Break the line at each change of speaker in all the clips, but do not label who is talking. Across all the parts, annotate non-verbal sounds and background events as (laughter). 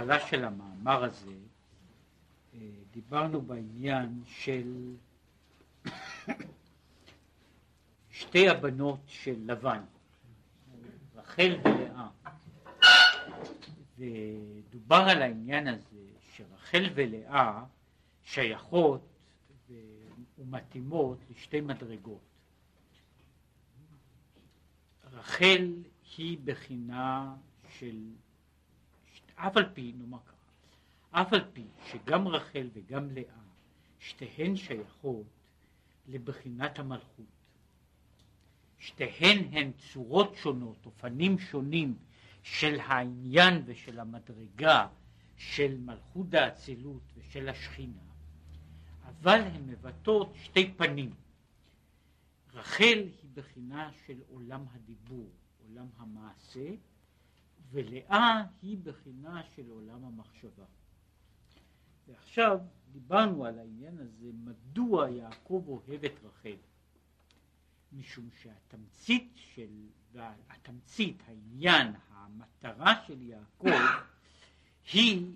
בהתחלה של המאמר הזה אה, דיברנו בעניין של שתי הבנות של לבן, רחל ולאה, ודובר על העניין הזה שרחל ולאה שייכות ומתאימות לשתי מדרגות. רחל היא בחינה של, אף על פי, נאמר ככה, אף על פי שגם רחל וגם לאה, שתיהן שייכות לבחינת המלכות. שתיהן הן צורות שונות, אופנים שונים של העניין ושל המדרגה של מלכות האצילות ושל השכינה, אבל הן מבטאות שתי פנים. רחל היא בחינה של עולם הדיבור, עולם המעשה, ולאה היא בחינה של עולם המחשבה. ועכשיו דיברנו על העניין הזה, מדוע יעקב אוהב את רחל. משום שהתמצית של, התמצית, העניין, המטרה של יעקב היא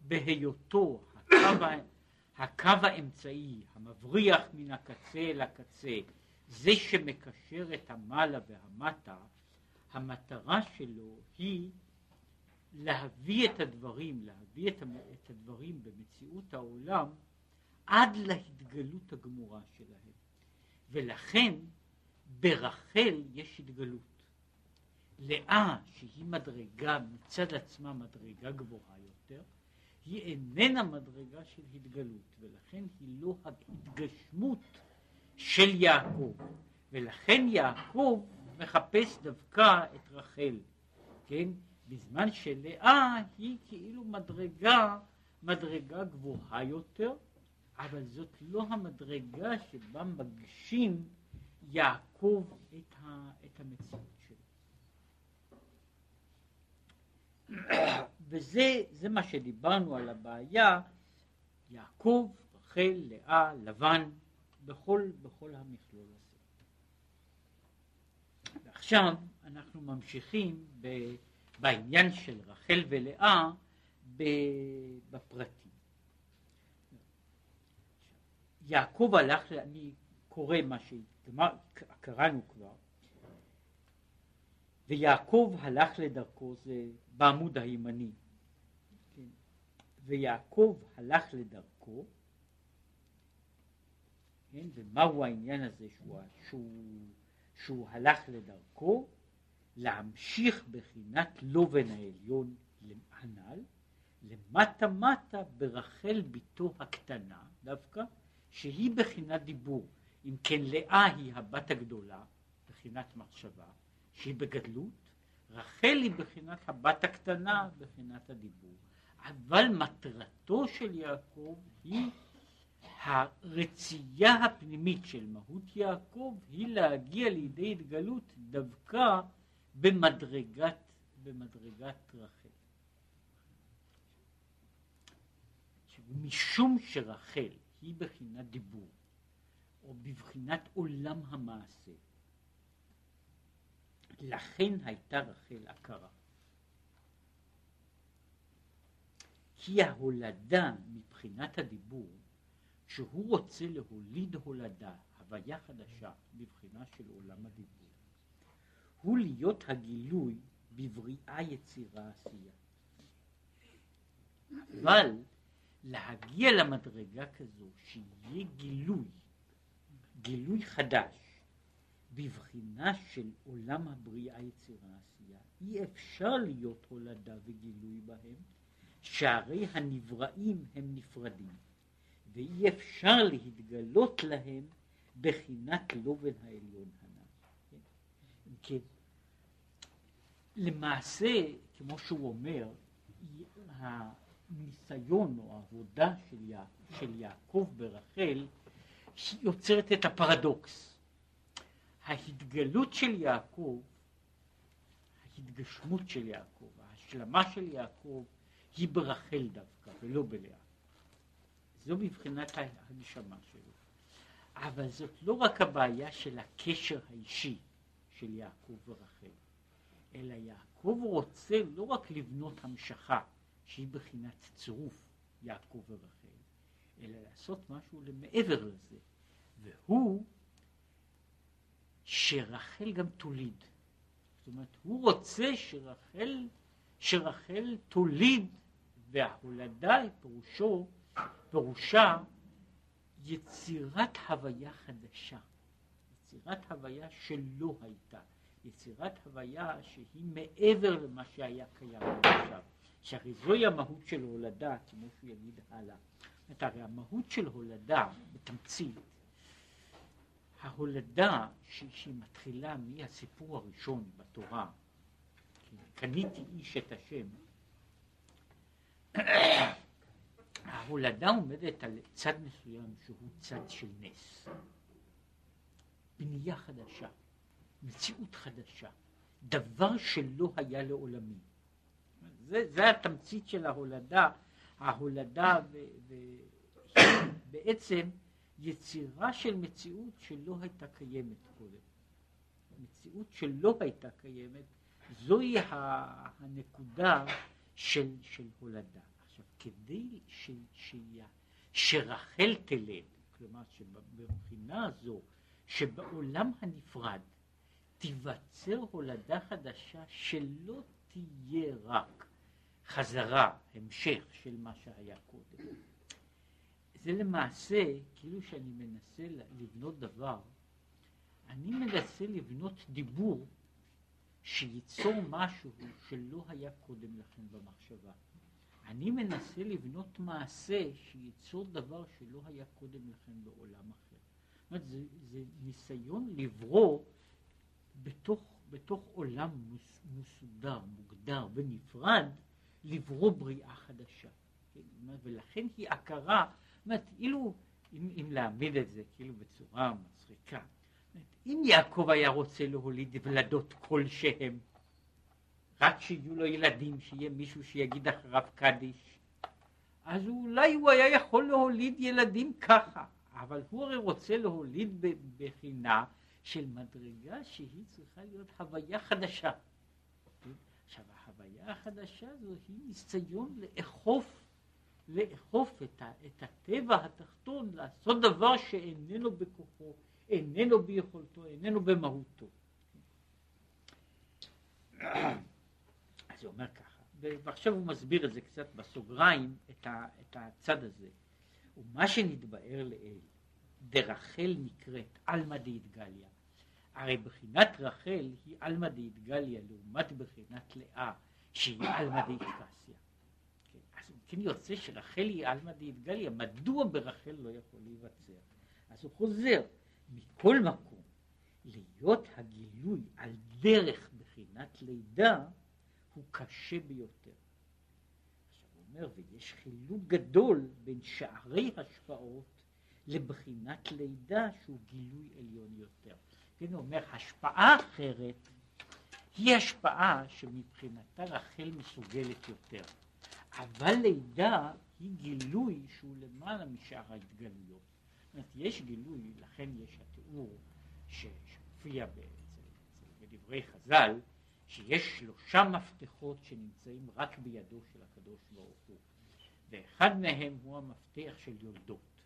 בהיותו הקו, הקו האמצעי, המבריח מן הקצה אל הקצה, זה שמקשר את המעלה והמטה, המטרה שלו היא להביא את הדברים, להביא את הדברים במציאות העולם עד להתגלות הגמורה שלהם. ולכן ברחל יש התגלות. לאה, שהיא מדרגה מצד עצמה מדרגה גבוהה יותר, היא איננה מדרגה של התגלות, ולכן היא לא ההתגשמות של יעקב, ולכן יעקב מחפש דווקא את רחל, כן? בזמן שלאה היא כאילו מדרגה, מדרגה גבוהה יותר, אבל זאת לא המדרגה שבה מגשים יעקב את, ה, את המציאות שלו. (coughs) וזה מה שדיברנו על הבעיה, יעקב, רחל, לאה, לבן, בכל, בכל המכלול הזה. ועכשיו אנחנו ממשיכים ב, בעניין של רחל ולאה בפרטים. יעקב הלך, אני קורא מה שקראנו כבר, ויעקב הלך לדרכו, זה בעמוד הימני, כן? ויעקב הלך לדרכו, כן? ומהו העניין הזה שהוא, שהוא, שהוא הלך לדרכו? להמשיך בחינת לובן העליון הנ"ל, למטה מטה ברחל בתו הקטנה דווקא, שהיא בחינת דיבור. אם כן לאה היא הבת הגדולה, בחינת מחשבה, שהיא בגדלות, רחל היא בחינת הבת הקטנה, בחינת הדיבור. אבל מטרתו של יעקב היא הרצייה הפנימית של מהות יעקב היא להגיע לידי התגלות דווקא במדרגת, במדרגת רחל. משום שרחל היא בחינת דיבור, או בבחינת עולם המעשה. לכן הייתה רחל עקרה. כי ההולדה מבחינת הדיבור, שהוא רוצה להוליד הולדה, הוויה חדשה, בבחינה של עולם הדיבור, הוא להיות הגילוי בבריאה יצירה עשייה. אבל להגיע למדרגה כזו שיהיה גילוי, גילוי חדש, בבחינה של עולם הבריאה יצירה עשייה, אי אפשר להיות הולדה וגילוי בהם, שהרי הנבראים הם נפרדים, ואי אפשר להתגלות להם בחינת לובן העליון הנ"ל. כן? כן. למעשה, כמו שהוא אומר, הניסיון או העבודה של, יע... של יעקב ברחל יוצרת את הפרדוקס. ההתגלות של יעקב, ההתגשמות של יעקב, ההשלמה של יעקב היא ברחל דווקא ולא בלאה. זו מבחינת ההגשמה שלו. אבל זאת לא רק הבעיה של הקשר האישי של יעקב ורחל, אלא יעקב רוצה לא רק לבנות המשכה, שהיא בחינת צירוף יעקב ורחל, אלא לעשות משהו למעבר לזה, והוא שרחל גם תוליד. זאת אומרת, הוא רוצה שרחל, שרחל תוליד, וההולדה פירושו, פירושה יצירת הוויה חדשה. יצירת הוויה שלא הייתה. יצירת הוויה שהיא מעבר למה שהיה קיים עכשיו. שהרי זוהי המהות של הולדה, כמו שהוא יגיד הלאה. זאת הרי המהות של הולדה, בתמצית, ההולדה שהיא מתחילה מהסיפור הראשון בתורה, קניתי איש את השם, ההולדה עומדת על צד מסוים שהוא צד של נס. בנייה חדשה, מציאות חדשה, דבר שלא היה לעולמי. זה, זה התמצית של ההולדה, ההולדה (coughs) בעצם יצירה של מציאות שלא הייתה קיימת קודם. מציאות שלא הייתה קיימת, זוהי הנקודה של, של הולדה. כדי ש, ש, שרחל תלד, כלומר שבבחינה הזו, שבעולם הנפרד תיווצר הולדה חדשה שלא תהיה רק חזרה, המשך של מה שהיה קודם. זה למעשה, כאילו שאני מנסה לבנות דבר, אני מנסה לבנות דיבור שייצור משהו שלא היה קודם לכן במחשבה. אני מנסה לבנות מעשה שייצור דבר שלא היה קודם לכן בעולם אחר. זאת אומרת, זה, זה ניסיון לברוא בתוך, בתוך עולם מוס, מסודר, מוגדר ונפרד, לברוא בריאה חדשה. כן? ולכן היא הכרה אומרת, אילו, אם, אם להעמיד את זה כאילו בצורה מצחיקה, אם יעקב היה רוצה להוליד ולדות כלשהם, רק שיהיו לו ילדים, שיהיה מישהו שיגיד אחריו קדיש, אז אולי הוא היה יכול להוליד ילדים ככה, אבל הוא הרי רוצה להוליד בחינה של מדרגה שהיא צריכה להיות הוויה חדשה. עכשיו, ההוויה החדשה הזו היא ניסיון לאכוף לאכוף את, ה, את הטבע התחתון, לעשות דבר שאיננו בכוחו, איננו ביכולתו, איננו במהותו. אז הוא אומר ככה, ועכשיו הוא מסביר את זה קצת בסוגריים, את, ה, את הצד הזה. ומה שנתבאר לאל, דרחל נקראת עלמא דאיתגליה. הרי בחינת רחל היא עלמא דאיתגליה לעומת בחינת לאה שהיא עלמא דאיתקסיה. כן יוצא שרחל היא עלמא דאיתגליה, מדוע ברחל לא יכול להיווצר? אז הוא חוזר, מכל מקום, להיות הגילוי על דרך בחינת לידה הוא קשה ביותר. עכשיו הוא אומר, ויש חילוק גדול בין שערי השפעות לבחינת לידה שהוא גילוי עליון יותר. כן, הוא אומר, השפעה אחרת היא השפעה שמבחינתה רחל מסוגלת יותר. אבל לידה היא גילוי שהוא למעלה משאר ההתגלויות. זאת אומרת, יש גילוי, לכן יש התיאור שמופיע בדברי חז"ל, שיש שלושה מפתחות שנמצאים רק בידו של הקדוש ברוך הוא, ואחד מהם הוא המפתח של יולדות.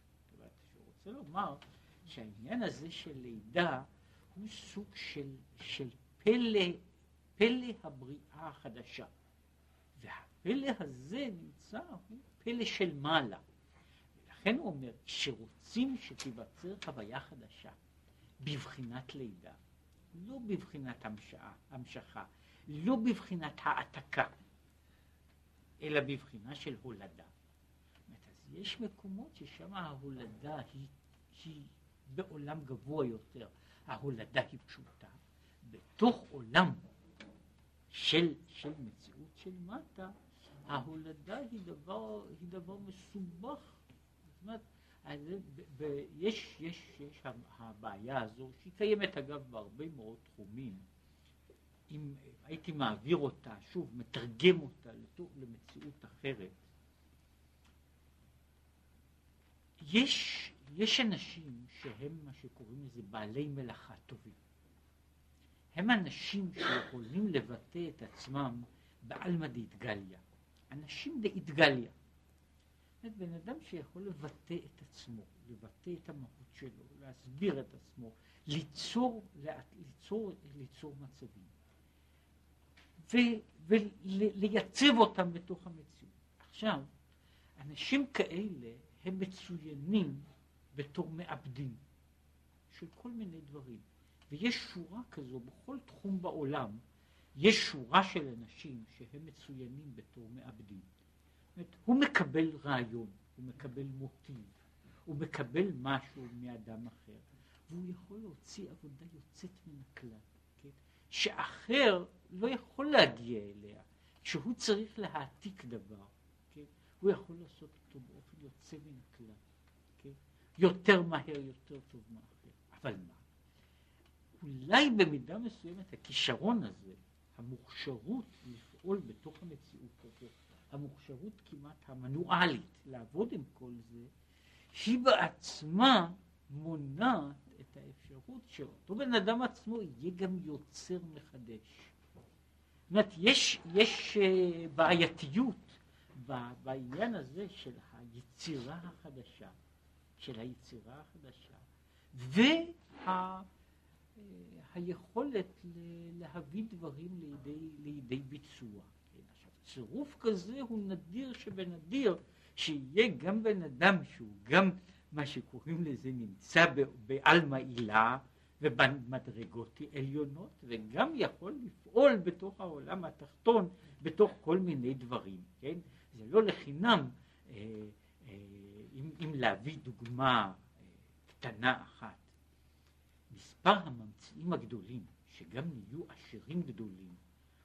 שהוא רוצה לומר שהעניין הזה של לידה הוא סוג של, של פלא, פלא הבריאה החדשה. הפלא הזה נמצא, הוא פלא של מעלה. ולכן הוא אומר, כשרוצים שתיווצר חוויה חדשה בבחינת לידה, לא בבחינת המשעה, המשכה, לא בבחינת העתקה, אלא בבחינה של הולדה. אז יש מקומות ששם ההולדה היא, היא בעולם גבוה יותר, ההולדה היא פשוטה, בתוך עולם של, של מציאות של מטה, ההולדה היא דבר, היא דבר מסובך. זאת אומרת, יש, יש, יש הבעיה הזו, שהיא קיימת אגב בהרבה מאוד תחומים, אם הייתי מעביר אותה, שוב, מתרגם אותה למציאות אחרת, יש, יש אנשים שהם מה שקוראים לזה בעלי מלאכה טובים. הם אנשים שיכולים לבטא את עצמם בעלמא דאיתגליה. אנשים דאיתגליה. בן אדם שיכול לבטא את עצמו, לבטא את המהות שלו, להסביר את עצמו, ליצור, ליצור, ליצור מצבים. ולייצב אותם בתוך המציאות. עכשיו, אנשים כאלה הם מצוינים בתור מעבדים של כל מיני דברים. ויש שורה כזו בכל תחום בעולם, יש שורה של אנשים שהם מצוינים בתור מעבדים. אומרת, הוא מקבל רעיון, הוא מקבל מוטיב, הוא מקבל משהו מאדם אחר, והוא יכול להוציא עבודה יוצאת מן הכלל, כן? שאחר לא יכול להגיע אליה, כשהוא צריך להעתיק דבר, כן? הוא יכול לעשות אותו באופן יוצא מן הכלל, כן? יותר מהר, יותר טוב מאחר, אבל מה? אולי במידה מסוימת הכישרון הזה, המוכשרות לפעול בתוך המציאות הזאת, המוכשרות כמעט המנואלית לעבוד עם כל זה, היא בעצמה מונעת את האפשרות שאותו בן אדם עצמו יהיה גם יוצר מחדש. זאת אומרת, יש, יש uh, בעייתיות בעניין הזה של היצירה החדשה, של היצירה החדשה, וה... היכולת להביא דברים לידי, לידי ביצוע. צירוף כזה הוא נדיר שבנדיר, שיהיה גם בן אדם שהוא גם מה שקוראים לזה נמצא בעלמא עילה ובמדרגות עליונות, וגם יכול לפעול בתוך העולם התחתון בתוך כל מיני דברים, כן? זה לא לחינם, אה, אה, אם, אם להביא דוגמה אה, קטנה אחת, מספר הממציאים הגדולים, שגם נהיו עשירים גדולים,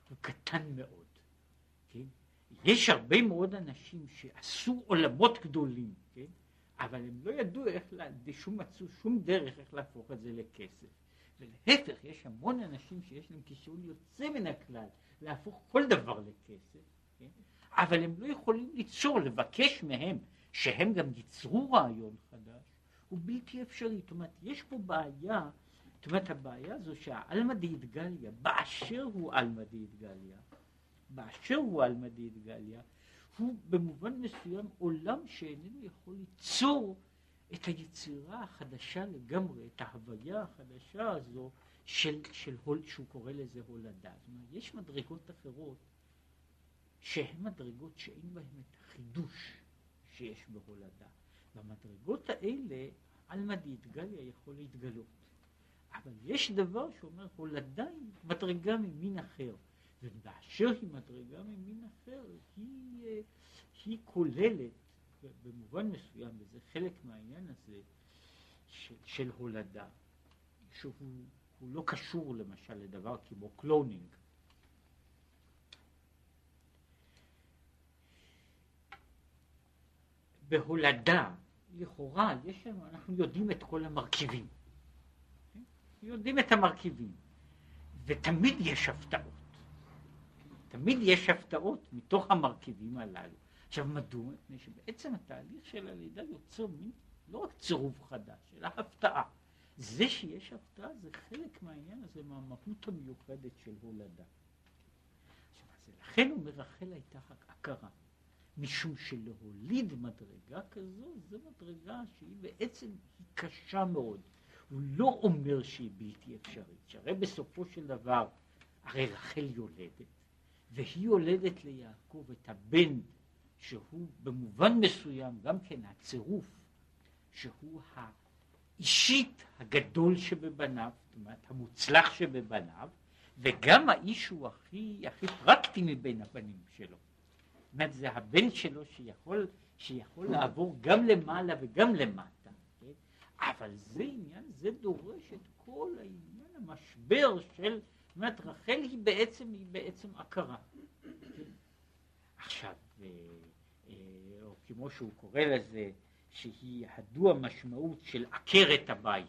הוא קטן מאוד. יש הרבה מאוד אנשים שעשו עולמות גדולים, כן? אבל הם לא ידעו איך, שום מצאו שום דרך איך להפוך את זה לכסף. ולהפך, יש המון אנשים שיש להם כישרון יוצא מן הכלל להפוך כל דבר לכסף, כן? אבל הם לא יכולים ליצור, לבקש מהם שהם גם ייצרו רעיון חדש, הוא בלתי אפשרי. זאת אומרת, יש פה בעיה זאת אומרת, הבעיה זו שהעלמא דאידגליה, באשר הוא עלמא דאידגליה, באשר הוא עלמא דאידגליה, הוא במובן מסוים עולם שאיננו יכול ליצור את היצירה החדשה לגמרי, את ההוויה החדשה הזו של, של הול, שהוא קורא לזה הולדה. זאת אומרת, יש מדרגות אחרות שהן מדרגות שאין בהן את החידוש שיש בהולדה. במדרגות האלה עלמא דאידגליה יכול להתגלות. אבל יש דבר שאומר הולדה היא מדרגה ממין אחר, ובאשר היא מדרגה ממין אחר, היא, אה, היא כוללת במובן מסוים, וזה חלק מהעניין הזה של, של הולדה, שהוא לא קשור למשל לדבר כמו cloning. בהולדה, לכאורה, יש אנחנו יודעים את כל המרכיבים. יודעים את המרכיבים, ותמיד יש הפתעות. תמיד יש הפתעות מתוך המרכיבים הללו. עכשיו מדוע? מפני שבעצם התהליך של הלידה יוצר מין לא רק צירוף חדש, אלא הפתעה. זה שיש הפתעה זה חלק מהעניין הזה, מהמהות המיוחדת של הולדה. לכן אומר רחל הייתה הכרה, משום שלהוליד מדרגה כזו, זו מדרגה שהיא בעצם היא קשה מאוד. הוא לא אומר שהיא בלתי אפשרית, שהרי בסופו של דבר, הרי רחל יולדת, והיא יולדת ליעקב את הבן שהוא במובן מסוים גם כן הצירוף, שהוא האישית הגדול שבבניו, זאת אומרת המוצלח שבבניו, וגם האיש הוא הכי, הכי פרקטי מבין הבנים שלו. זאת אומרת, זה הבן שלו שיכול, שיכול לעבור גם למעלה וגם למטה. אבל זה עניין, זה דורש את כל העניין המשבר של, זאת אומרת, רחל היא בעצם, היא בעצם הכרה. עכשיו, אה, אה, או כמו שהוא קורא לזה, שהיא הדו המשמעות של עקרת הבית.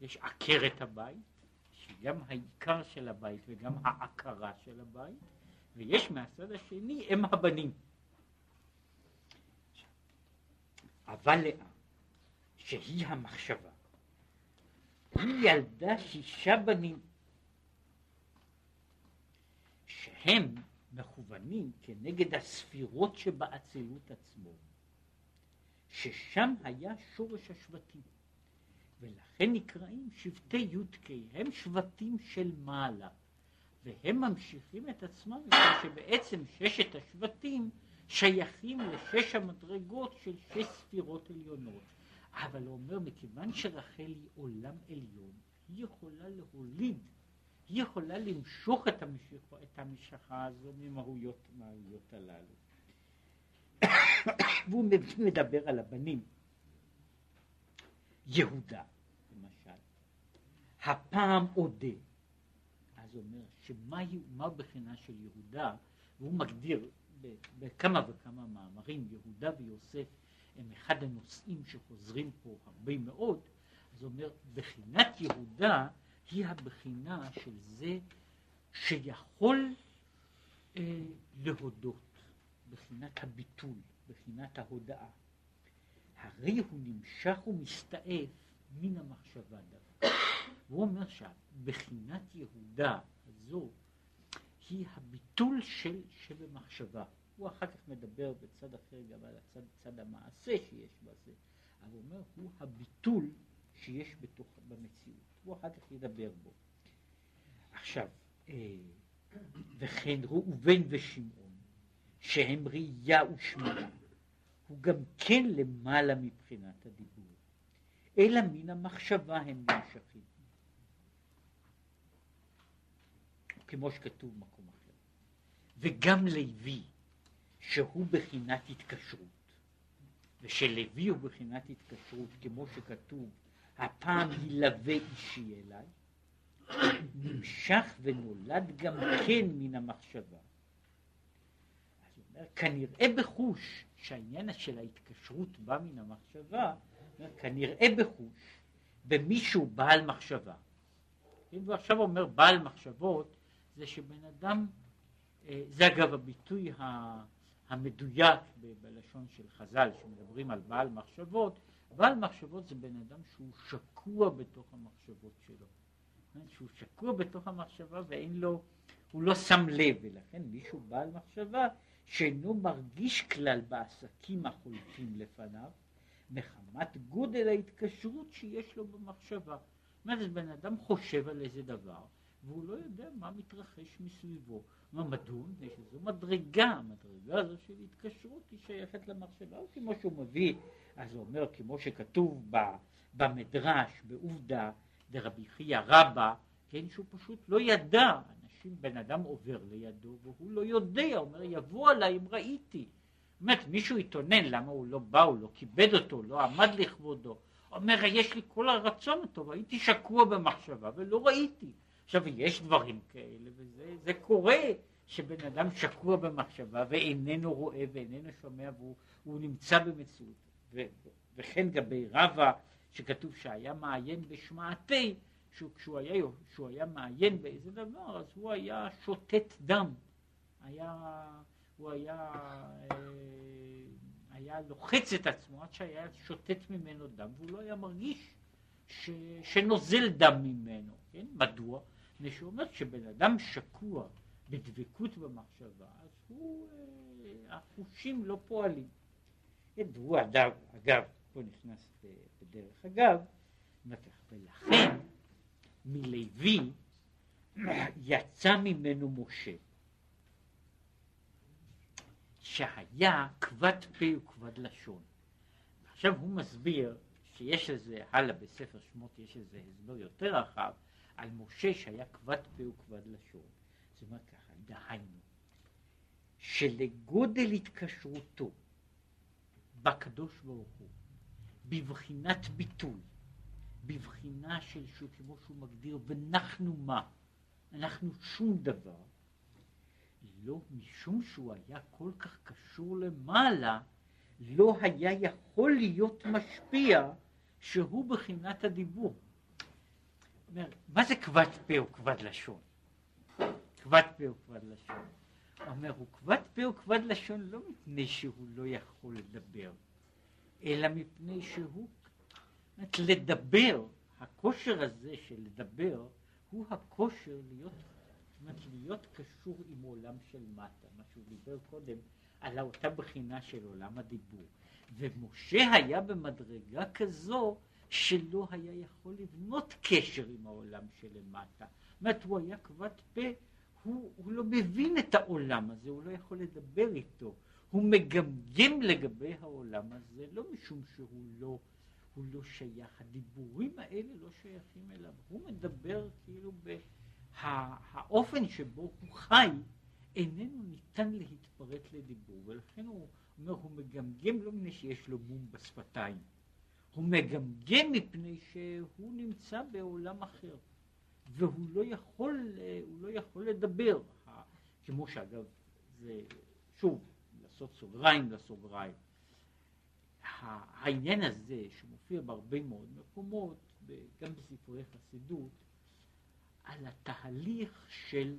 יש עקרת הבית, שהיא גם העיקר של הבית וגם העקרה של הבית, ויש מהצד השני אם הבנים. אבל לאה, שהיא המחשבה, היא ילדה שישה בנים, שהם מכוונים כנגד הספירות שבאצילות עצמו, ששם היה שורש השבטים, ולכן נקראים שבטי י"ק, הם שבטים של מעלה, והם ממשיכים את עצמם שבעצם ששת השבטים שייכים לשש המדרגות של שש ספירות עליונות. אבל הוא אומר, מכיוון שרחל היא עולם עליון, היא יכולה להוליד, היא יכולה למשוך את, המשיך, את המשכה הזו ממהויות מהויות הללו. (coughs) והוא מדבר על הבנים. יהודה, למשל, הפעם אודה. אז הוא אומר, שמה בחינה של יהודה, והוא מגדיר בכמה וכמה מאמרים, יהודה ויוסף הם אחד הנושאים שחוזרים פה הרבה מאוד, הוא אומר, בחינת יהודה היא הבחינה של זה שיכול אה, להודות, בחינת הביטול, בחינת ההודאה. הרי הוא נמשך ומסתעף מן המחשבה דווקא. הוא אומר שבחינת יהודה הזו היא הביטול של שבמחשבה. הוא אחר כך מדבר בצד אחר גם על הצד, צד המעשה שיש בזה, אבל הוא אומר, הוא הביטול שיש בתוך, במציאות. הוא אחר כך ידבר בו. עכשיו, אה, וכן ראובן ושמעון, שהם ראייה ושמיעה, הוא גם כן למעלה מבחינת הדיבור, אלא מן המחשבה הם נמשכים. כמו שכתוב במקום אחר. וגם לוי, שהוא בחינת התקשרות, ושלוי הוא בחינת התקשרות, כמו שכתוב, הפעם ילווה אישי אליי, נמשך ונולד גם כן מן המחשבה. אז אומר, כנראה בחוש שהעניין של ההתקשרות בא מן המחשבה, אומר, כנראה בחוש במישהו בעל מחשבה. אם הוא עכשיו אומר בעל מחשבות, זה שבן אדם, אה, זה אגב הביטוי המדויק בלשון של חז"ל, שמדברים על בעל מחשבות, בעל מחשבות זה בן אדם שהוא שקוע בתוך המחשבות שלו. שהוא שקוע בתוך המחשבה ואין לו, הוא לא שם לב, ולכן מישהו בעל מחשבה שאינו מרגיש כלל בעסקים החולפים לפניו, מחמת גודל ההתקשרות שיש לו במחשבה. זאת אומרת, בן אדם חושב על איזה דבר, והוא לא יודע מה מתרחש מסביבו. מה מדוע? מפני שזו מדרגה, המדרגה הזו של התקשרות היא שייכת למחשבה, או כמו שהוא מביא, אז הוא אומר, כמו שכתוב במדרש, בעובדה דרבי חייא רבא, כן, שהוא פשוט לא ידע, אנשים, בן אדם עובר לידו והוא לא יודע, הוא אומר, יבוא עליי אם ראיתי. באמת, מישהו התאונן למה הוא לא בא, הוא לא כיבד אותו, לא עמד לכבודו. אומר, יש לי כל הרצון הטוב, הייתי שקוע במחשבה ולא ראיתי. עכשיו, יש דברים כאלה, וזה קורה, שבן אדם שקוע במחשבה ואיננו רואה ואיננו שומע והוא נמצא במציאות. ו, וכן גבי רבא, שכתוב שהיה מעיין בשמעתי, כשהוא היה, כשהוא היה מעיין באיזה דבר, אז הוא היה שותת דם. היה, הוא היה, אה, היה לוחץ את עצמו עד שהיה שותת ממנו דם, והוא לא היה מרגיש ש, שנוזל דם ממנו. כן? מדוע? מפני שהוא אומר שבן אדם שקוע בדבקות במחשבה, אז הוא, אה, החושים לא פועלים. והוא אגב, אגב, פה נכנס בדרך אגב, ולכן מלוי יצא ממנו משה, שהיה כבד פה וכבד לשון. עכשיו הוא מסביר שיש איזה, הלאה בספר שמות יש איזה הסבר יותר רחב, על משה שהיה כבד פה וכבד לשון. זאת אומרת ככה, דהיינו, שלגודל התקשרותו בקדוש ברוך הוא, בבחינת ביטוי, בבחינה של שהוא, כמו שהוא מגדיר, ואנחנו מה? אנחנו שום דבר. לא משום שהוא היה כל כך קשור למעלה, לא היה יכול להיות משפיע שהוא בחינת הדיבור. אומר, מה זה כבד פה וכבד לשון? כבד פה וכבד לשון. הוא אומר, הוא כבד פה וכבד לשון לא מפני שהוא לא יכול לדבר, אלא מפני שהוא, זאת לדבר, הכושר הזה של לדבר הוא הכושר להיות, זאת אומרת, להיות קשור עם עולם של מטה, מה שהוא דיבר קודם על אותה בחינה של עולם הדיבור. ומשה היה במדרגה כזו שלא היה יכול לבנות קשר עם העולם שלמטה. זאת אומרת, הוא היה כבד פה, הוא, הוא לא מבין את העולם הזה, הוא לא יכול לדבר איתו. הוא מגמגם לגבי העולם הזה, לא משום שהוא לא, הוא לא שייך. הדיבורים האלה לא שייכים אליו. הוא מדבר כאילו באופן שבו הוא חי, איננו ניתן להתפרט לדיבור, ולכן הוא אומר, הוא מגמגם לא מפני שיש לו מום בשפתיים, הוא מגמגם מפני שהוא נמצא בעולם אחר, והוא לא יכול, לא יכול לדבר, כמו שאגב, זה שוב, לעשות סוגריים לסוגריים. העניין הזה שמופיע בהרבה מאוד מקומות, גם בספרי חסידות, על התהליך של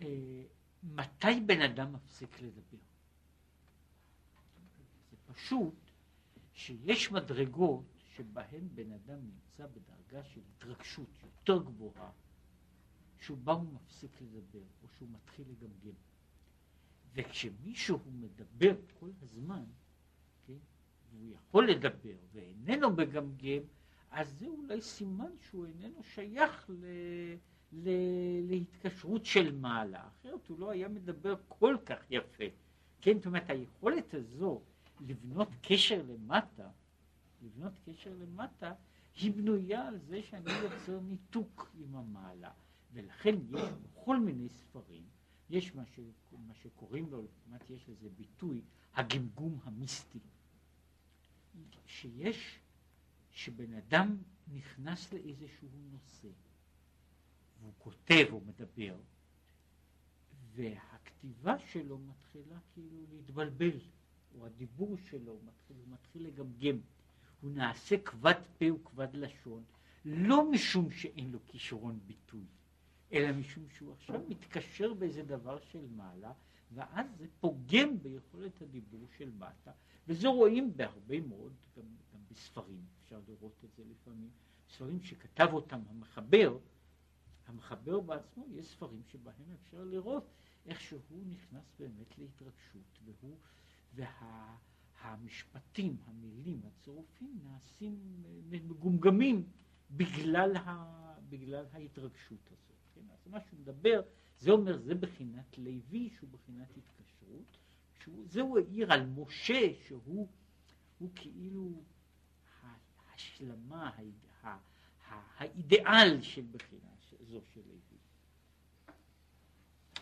אה, מתי בן אדם מפסיק לדבר. זה פשוט שיש מדרגות שבהן בן אדם נמצא בדרגה של התרגשות יותר גבוהה, שהוא בא ומפסיק לדבר, או שהוא מתחיל לגמגם. וכשמישהו מדבר כל הזמן, כן, והוא יכול לדבר ואיננו מגמגם, אז זה אולי סימן שהוא איננו שייך ל... ל... להתקשרות של מעלה, אחרת הוא לא היה מדבר כל כך יפה. כן, זאת אומרת, היכולת הזו לבנות קשר למטה, לבנות קשר למטה, היא בנויה על זה שאני יוצר ניתוק עם המעלה. ולכן יש בכל מיני ספרים, יש מה, ש, מה שקוראים לו, כמעט יש לזה ביטוי, הגמגום המיסטי. שיש, שבן אדם נכנס לאיזשהו נושא, והוא כותב או מדבר, והכתיבה שלו מתחילה כאילו להתבלבל, או הדיבור שלו מתחיל, הוא מתחיל לגמגם. הוא נעשה כבד פה וכבד לשון, לא משום שאין לו כישרון ביטוי, אלא משום שהוא עכשיו מתקשר באיזה דבר של מעלה, ואז זה פוגם ביכולת הדיבור של מטה, וזה רואים בהרבה מאוד, גם, גם בספרים, אפשר לראות את זה לפעמים, ספרים שכתב אותם המחבר, המחבר בעצמו, יש ספרים שבהם אפשר לראות איך שהוא נכנס באמת להתרגשות, והוא, והמשפטים, וה, המילים, הצירופים נעשים מגומגמים בגלל, ה, בגלל ההתרגשות הזאת. כן? אז מה שהוא מדבר, זה אומר, זה בחינת לוי שהוא בחינת התקשרות, שהוא, זה הוא העיר על משה שהוא הוא כאילו ההשלמה, האידיאל של בחינה זו של לוי.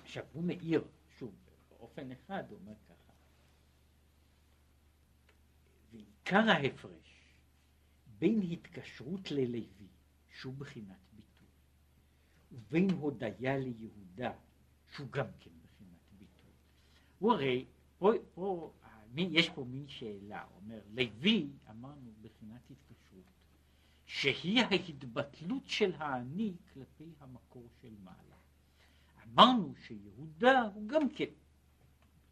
עכשיו הוא מאיר, שוב, באופן אחד הוא אומר ככה, ועיקר ההפרש בין התקשרות ללוי, שהוא בחינת ביטוי, ובין הודיה ליהודה, שהוא גם כן בחינת ביטוי. הוא הרי, פה, פה יש פה מין שאלה, הוא אומר, לוי, אמרנו, בחינת התקשרות, שהיא ההתבטלות של האני כלפי המקור של מעלה. אמרנו שיהודה הוא גם כן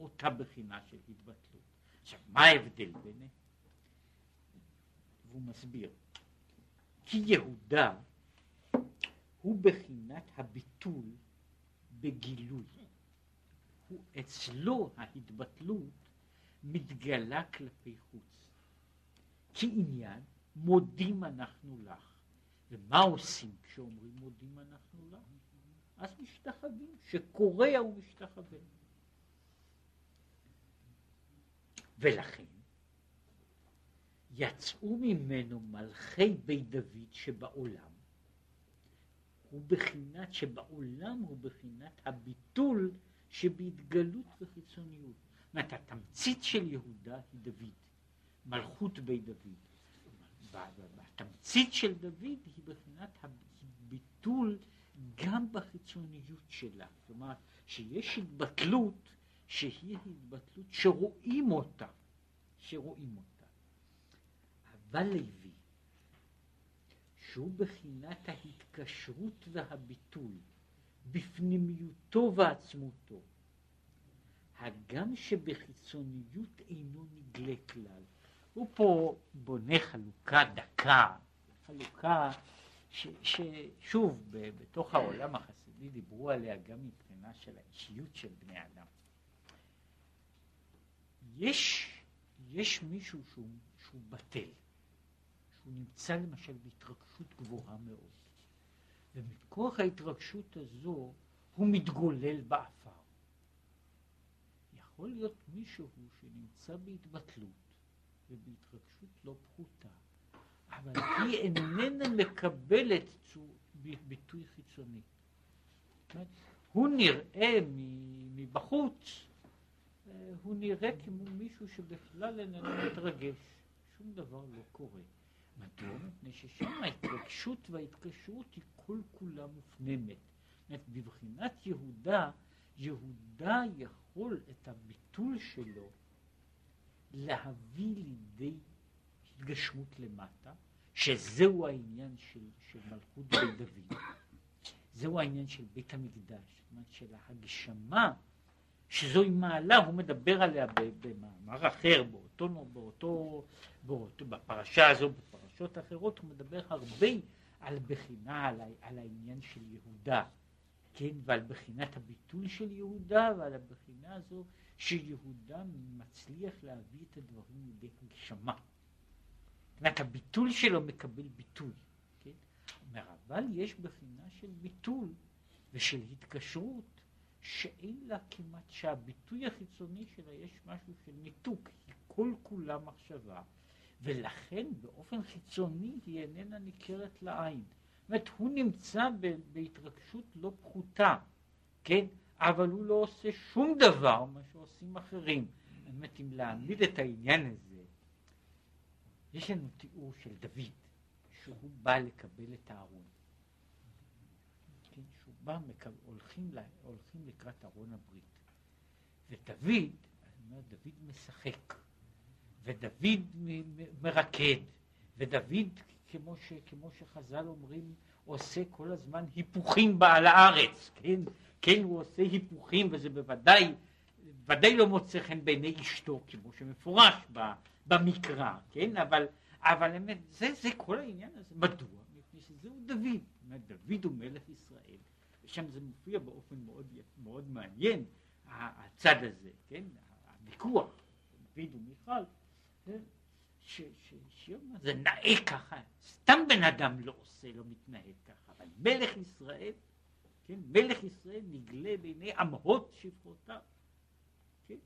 אותה בחינה של התבטלות. עכשיו, מה ההבדל ביניהם? והוא מסביר. כי יהודה הוא בחינת הביטול בגילוי. הוא אצלו ההתבטלות מתגלה כלפי חוץ. כעניין מודים אנחנו לך. ומה עושים כשאומרים מודים אנחנו לך? אז משתחווים, שקורע הוא משתחווה. ולכן יצאו ממנו מלכי בית דוד שבעולם, הוא בחינת, שבעולם הוא בחינת הביטול שבהתגלות וחיצוניות. זאת אומרת, התמצית של יהודה היא דוד, מלכות בית דוד. בתמצית של דוד היא בחינת הביטול גם בחיצוניות שלה. כלומר, שיש התבטלות שהיא התבטלות שרואים אותה, שרואים אותה. אבל לוי, שהוא בחינת ההתקשרות והביטול בפנימיותו ועצמותו, הגם שבחיצוניות אינו נגלה כלל. הוא פה בונה חלוקה דקה, חלוקה ש, ששוב, בתוך העולם החסידי דיברו עליה גם מבחינה של האישיות של בני אדם. יש, יש מישהו שהוא, שהוא בטל, שהוא נמצא למשל בהתרגשות גבוהה מאוד, ומכוח ההתרגשות הזו הוא מתגולל באפר. יכול להיות מישהו שנמצא בהתבטלות ובהתרגשות לא פחותה, אבל היא איננה מקבלת ביטוי חיצוני. הוא נראה מבחוץ, אה, הוא נראה כמו מישהו שבכלל איננו מתרגש, שום דבר לא קורה. מדוע? מפני ששם ההתרגשות וההתקשרות היא כל כולה מופנמת. בבחינת יהודה, יהודה יכול את הביטול שלו להביא לידי התגשמות למטה, שזהו העניין של, של מלכות בית דוד, זהו העניין של בית המקדש, זאת אומרת של ההגשמה, שזוהי מעלה, הוא מדבר עליה במאמר אחר, באותו, באותו, באותו, בפרשה הזו, בפרשות אחרות, הוא מדבר הרבה על בחינה, על, על העניין של יהודה, כן, ועל בחינת הביטול של יהודה ועל הבחינה הזו שיהודה מצליח להביא את הדברים לידי הגשמה. זאת הביטול שלו מקבל ביטוי. כן? אומר, אבל יש בחינה של ביטול ושל התקשרות שאין לה כמעט, שהביטוי החיצוני שלה יש משהו של ניתוק, היא כל כולה מחשבה, ולכן באופן חיצוני היא איננה ניכרת לעין. זאת אומרת, הוא נמצא בהתרגשות לא פחותה, כן? אבל הוא לא עושה שום דבר מה שעושים אחרים. זאת אומרת, אם להעמיד את העניין הזה, יש לנו תיאור של דוד, שהוא בא לקבל את הארון. כן, שהוא בא, מקב... הולכים, לה... הולכים לקראת ארון הברית. ודוד, אומר, דוד משחק, ודוד מרקד, ודוד, כמו, ש... כמו שחז"ל אומרים, עושה כל הזמן היפוכים על הארץ, כן? כן, הוא עושה היפוכים, וזה בוודאי, ודאי לא מוצא חן בעיני אשתו, כמו שמפורש במקרא, כן? אבל, אבל באמת, זה, זה כל העניין הזה. מדוע? מפני שזהו דוד. דוד הוא מלך ישראל, ושם זה מופיע באופן מאוד, מאוד מעניין, הצד הזה, כן? הוויכוח, דוד ומיכל, זה נאה ככה, סתם בן אדם לא עושה, לא מתנהג ככה, אבל מלך ישראל כן? מלך ישראל נגלה בעיני אמהות שפחותיו. כן?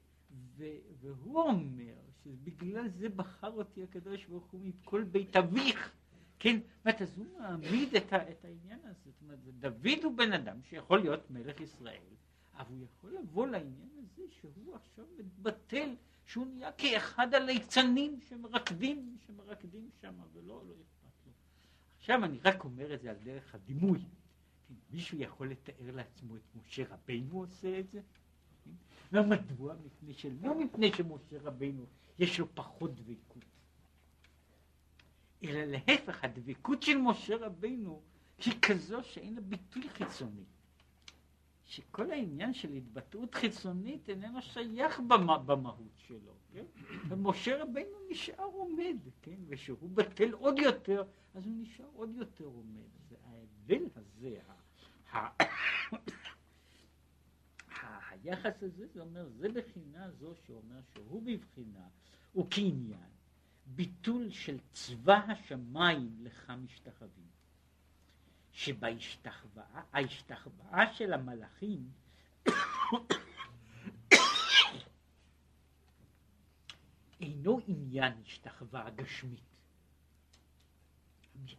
והוא אומר שבגלל זה בחר אותי הקדוש ברוך הוא מכל בית אביך. כן? זאת אומרת, אז הוא מעמיד את, ה, את העניין הזה. זאת אומרת, דוד הוא בן אדם שיכול להיות מלך ישראל, אבל הוא יכול לבוא לעניין הזה שהוא עכשיו מתבטל, שהוא נהיה כאחד הליצנים שמרקדים, שמרקדים שם, ולא לא אכפת לו. עכשיו אני רק אומר את זה על דרך הדימוי. מישהו יכול לתאר לעצמו את משה רבינו עושה את זה? ומדוע? מפני שלא מפני שמשה רבינו יש לו פחות דבקות, אלא להפך, הדבקות של משה רבינו היא כזו שאין לה ביטוי חיצוני. שכל העניין של התבטאות חיצונית איננו שייך במה, במהות שלו, כן? (clears throat) ומשה רבינו נשאר עומד, כן? ושהוא בטל עוד יותר, אז הוא נשאר עוד יותר עומד. וההבדל הזה, (coughs) היחס הזה, זה אומר, זה בחינה זו שאומר שהוא בבחינה, הוא כעניין, ביטול של צבא השמיים לך משתחווים. שבהשתחוואה של המלאכים אינו עניין השתחוואה גשמית.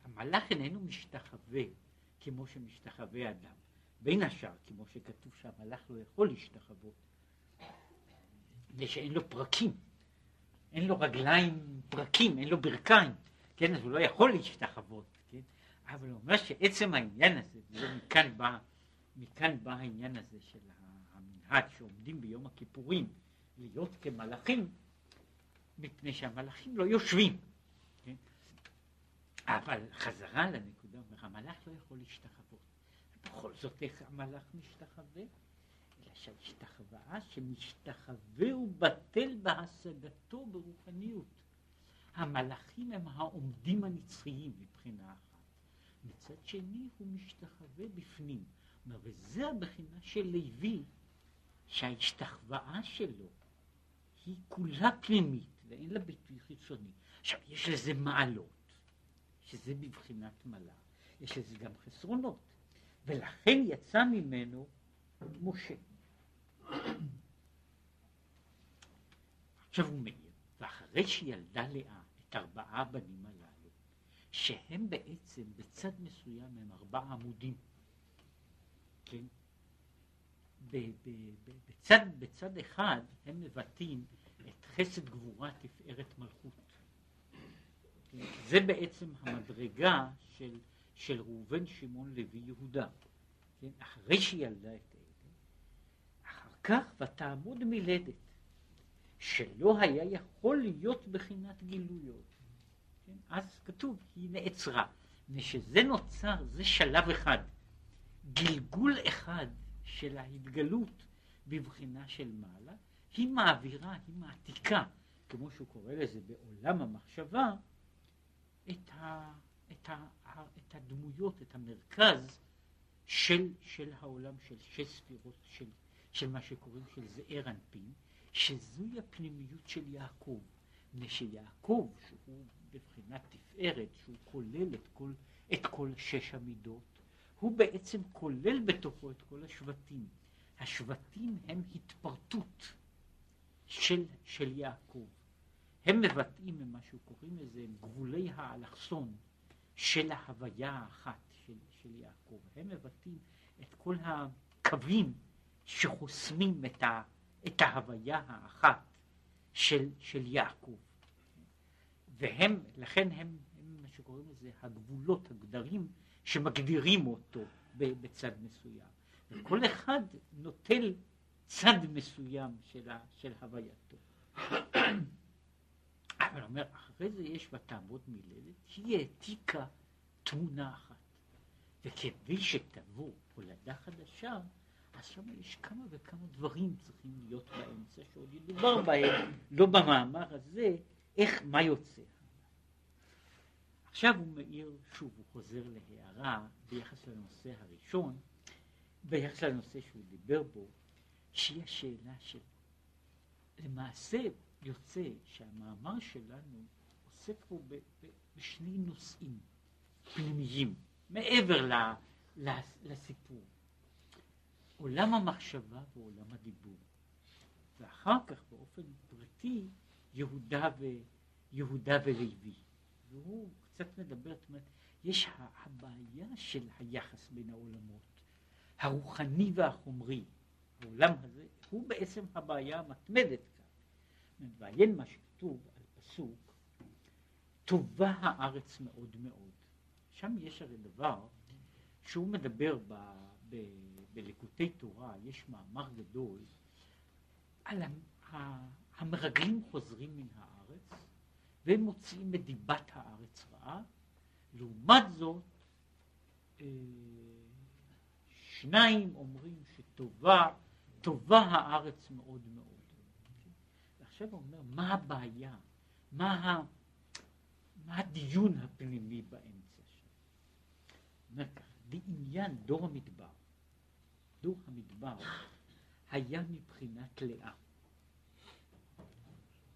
המלאך איננו משתחווה כמו שמשתחווה אדם. בין השאר, כמו שכתוב שהמלאך לא יכול להשתחוות, מפני שאין לו פרקים, אין לו רגליים פרקים, אין לו ברכיים, כן, אז הוא לא יכול להשתחוות, אבל הוא אומר שעצם העניין הזה, ומכאן בא, מכאן בא העניין הזה של המנהג שעומדים ביום הכיפורים להיות כמלאכים, מפני שהמלאכים לא יושבים, כן? אבל חזרה לנקודה, אומר, המלאך לא יכול להשתחוות. בכל זאת איך המלאך משתחווה? אלא שההשתחוואה שמשתחווה הוא בטל בהשגתו ברוחניות. המלאכים הם העומדים הנצחיים מבחינה אחת. מצד שני הוא משתחווה בפנים. וזה הבחינה של לוי, שההשתחוואה שלו היא כולה פנימית ואין לה ביטוי חיצוני. עכשיו, יש לזה מעלות, שזה בבחינת מלאך. יש לזה גם חסרונות, ולכן יצא ממנו משה. עכשיו הוא מעיר, ואחרי שילדה לאה את ארבעה הבנים הללו, שהם בעצם בצד מסוים הם ארבעה עמודים, כן? בצד, בצד אחד הם מבטאים את חסד גבורה תפארת מלכות. כן? זה בעצם המדרגה של, של ראובן, שמעון, לוי, יהודה. כן? אחרי שילדה את אלה, אחר כך ותעמוד מלדת, שלא היה יכול להיות בחינת גילויות. כן? אז כתוב, היא נעצרה. ושזה נוצר, זה שלב אחד. גלגול אחד של ההתגלות בבחינה של מעלה, היא מעבירה, היא מעתיקה, כמו שהוא קורא לזה בעולם המחשבה, את, ה, את, ה, את הדמויות, את המרכז של, של העולם של שש ספירות, של, של מה שקוראים של זעיר אנפין, שזוהי הפנימיות של יעקב. מפני שיעקב, שהוא בבחינת תפארת, שהוא כולל את כל, את כל שש המידות, הוא בעצם כולל בתוכו את כל השבטים. השבטים הם התפרטות של, של יעקב. הם מבטאים ממה שהוא קוראים לזה, הם גבולי האלכסון של ההוויה האחת של, של יעקב. הם מבטאים את כל הקווים שחוסמים את, ה, את ההוויה האחת של, של יעקב. והם, לכן הם, הם מה שקוראים לזה הגבולות, הגדרים שמגדירים אותו בצד מסוים. וכל אחד נוטל צד מסוים של, ה, של הווייתו. (coughs) אבל אומר, אחרי זה יש בתעמוד מילדת, היא העתיקה תמונה אחת. וכדי שתבוא הולדה חדשה, אז שם יש כמה וכמה דברים צריכים להיות באמצע, שעוד ידובר בהם, לא במאמר הזה, איך, מה יוצא. עכשיו הוא מעיר, שוב, הוא חוזר להערה ביחס לנושא הראשון, ביחס לנושא שהוא דיבר בו, שהיא השאלה של... למעשה יוצא שהמאמר שלנו עוסק פה ב, ב, בשני נושאים פנימיים, מעבר ל, ל, לסיפור. עולם המחשבה ועולם הדיבור. ואחר כך באופן פרטי יהודה, ו, יהודה ולוי. והוא קצת מדבר, זאת אומרת, יש הבעיה של היחס בין העולמות, הרוחני והחומרי. העולם הזה הוא בעצם הבעיה המתמדת כאן. ועיין מה שכתוב על פסוק, טובה הארץ מאוד מאוד. שם יש הרי דבר שהוא מדבר ב, ב, בלקוטי תורה, יש מאמר גדול על המרגלים חוזרים מן הארץ והם מוציאים את דיבת הארץ רעה. לעומת זאת, אה, שניים אומרים שטובה, טובה הארץ מאוד מאוד. ועכשיו הוא אומר, מה הבעיה? מה, ה, מה הדיון הפנימי באמצע שם? אומר כך, בעניין דור המדבר, דור המדבר היה מבחינת לאה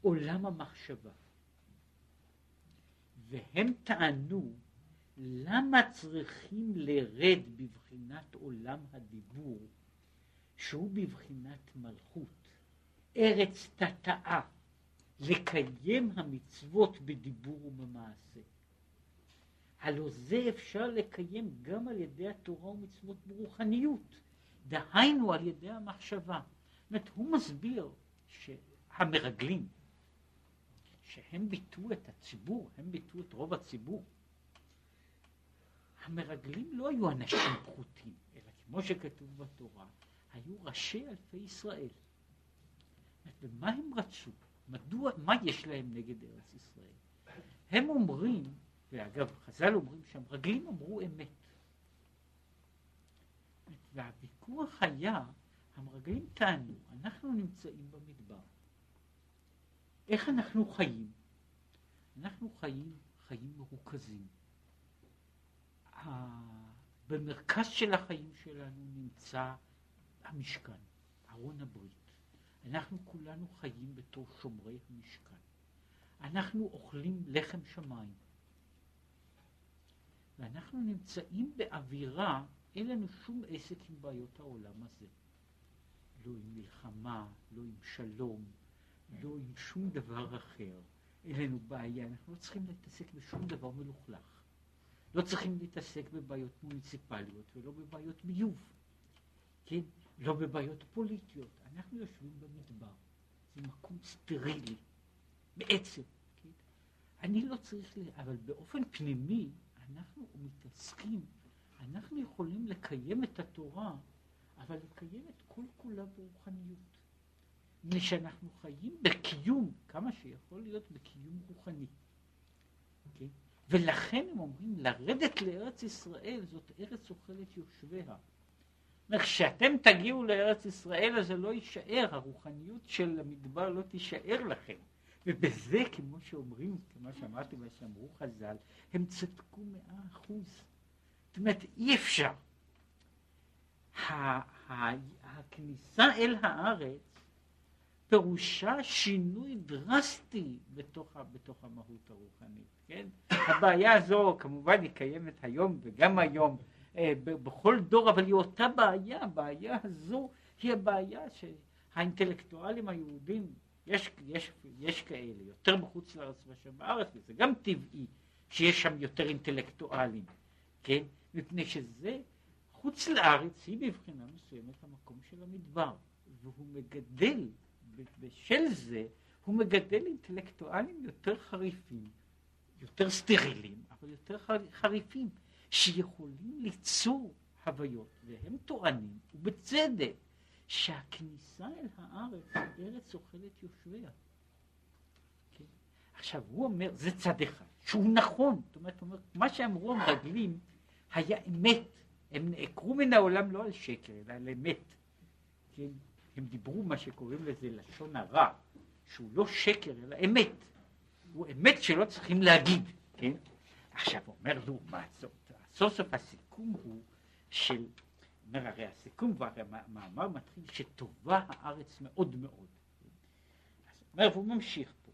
עולם המחשבה. והם טענו למה צריכים לרד בבחינת עולם הדיבור שהוא בבחינת מלכות, ארץ תתאה, לקיים המצוות בדיבור ובמעשה. הלא זה אפשר לקיים גם על ידי התורה ומצוות ברוחניות, דהיינו על ידי המחשבה. זאת אומרת, הוא מסביר שהמרגלים, שהם ביטאו את הציבור, הם ביטאו את רוב הציבור, המרגלים לא היו אנשים פחותים, אלא כמו שכתוב בתורה, היו ראשי אלפי ישראל. ומה הם רצו? מדוע, מה יש להם נגד ארץ ישראל? הם אומרים, ואגב, חז"ל אומרים שהמרגלים אמרו אמת. והוויכוח היה, המרגלים טענו, אנחנו נמצאים במדבר. איך אנחנו חיים? אנחנו חיים חיים מרוכזים. במרכז של החיים שלנו נמצא המשכן, ארון הברית. אנחנו כולנו חיים בתור שומרי המשכן. אנחנו אוכלים לחם שמיים. ואנחנו נמצאים באווירה, אין לנו שום עסק עם בעיות העולם הזה. לא עם מלחמה, לא עם שלום, לא עם שום דבר אחר. אין לנו בעיה, אנחנו לא צריכים להתעסק בשום דבר מלוכלך. לא צריכים להתעסק בבעיות מוניציפליות ולא בבעיות ביוב, כן? לא בבעיות פוליטיות. אנחנו יושבים במדבר, זה מקום סטרילי, בעצם. כן? אני לא צריך, ל... אבל באופן פנימי אנחנו מתעסקים, אנחנו יכולים לקיים את התורה, אבל לקיים את כל כולה ברוחניות. מפני שאנחנו חיים בקיום, כמה שיכול להיות בקיום רוחני. כן? ולכן הם אומרים, לרדת לארץ ישראל זאת ארץ אוכלת יושביה. כשאתם תגיעו לארץ ישראל אז זה לא יישאר, הרוחניות של המדבר לא תישאר לכם. ובזה, כמו שאומרים, כמו שאמרתי מה שאמרו חז"ל, הם צדקו מאה אחוז. זאת אומרת, אי אפשר. הכניסה אל הארץ פירושה שינוי דרסטי בתוך, בתוך המהות הרוחנית, כן? הבעיה הזו כמובן היא קיימת היום וגם היום אה, בכל דור, אבל היא אותה בעיה, הבעיה הזו היא הבעיה שהאינטלקטואלים היהודים, יש, יש, יש כאלה, יותר בחוץ לארץ מאשר בארץ, וזה גם טבעי שיש שם יותר אינטלקטואלים, כן? מפני שזה, חוץ לארץ היא בבחינה מסוימת המקום של המדבר, והוא מגדל בשל זה הוא מגדל אינטלקטואלים יותר חריפים, יותר סטרילים, אבל יותר חריפים, שיכולים ליצור הוויות, והם טוענים, ובצדק, שהכניסה אל הארץ היא ארץ אוכלת יושביה. כן? עכשיו, הוא אומר, זה צד אחד, שהוא נכון, זאת אומרת, אומר, מה שאמרו המרגלים היה אמת, הם נעקרו מן העולם לא על שקר, אלא על אמת. כן? הם דיברו מה שקוראים לזה לשון הרע, שהוא לא שקר אלא אמת. הוא אמת שלא צריכים להגיד, כן? עכשיו אומר לעומת זאת, סוף סוף הסיכום הוא של, אומר הרי הסיכום והרי המאמר מתחיל שטובה הארץ מאוד מאוד. אז אומר והוא ממשיך פה.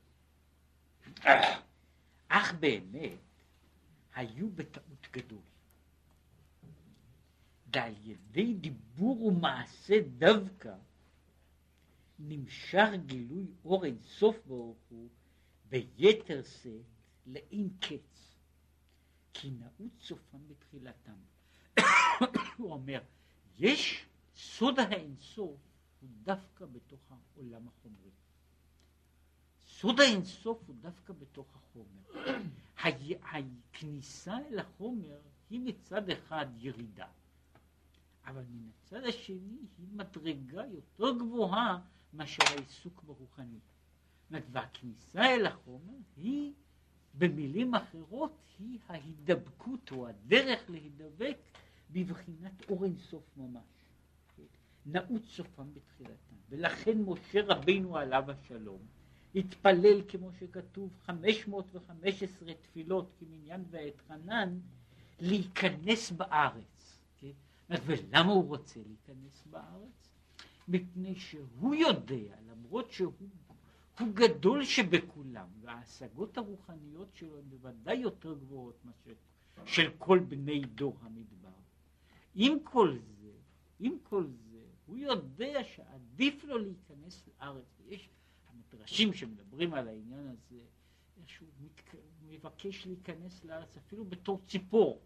אך באמת היו בטעות גדול. ועל ידי דיבור ומעשה דווקא נמשך גילוי אור אין סוף ברוך הוא ביתר שאת לאין קץ, כי נעוץ סופם בתחילתם. (coughs) הוא אומר, יש סוד האינסוף הוא דווקא בתוך העולם החומרי. סוד האינסוף הוא דווקא בתוך החומר. (coughs) הכניסה אל החומר היא מצד אחד ירידה, אבל מן הצד השני היא מדרגה יותר גבוהה מאשר העיסוק ברוחנית. והכניסה אל החומר היא, במילים אחרות, היא ההידבקות או הדרך להידבק בבחינת אור אינסוף ממש. נעוץ סופם בתחילתם. ולכן משה רבינו עליו השלום התפלל כמו שכתוב 515 תפילות כמניין ואת חנן להיכנס בארץ. כן? ולמה הוא רוצה להיכנס בארץ? מפני שהוא יודע, למרות שהוא גדול שבכולם, וההשגות הרוחניות שלו הן בוודאי יותר גבוהות מאשר של כל בני דור המדבר. עם כל זה, עם כל זה, הוא יודע שעדיף לו להיכנס לארץ. יש המדרשים שמדברים על העניין הזה, שהוא מתק... מבקש להיכנס לארץ אפילו בתור ציפור,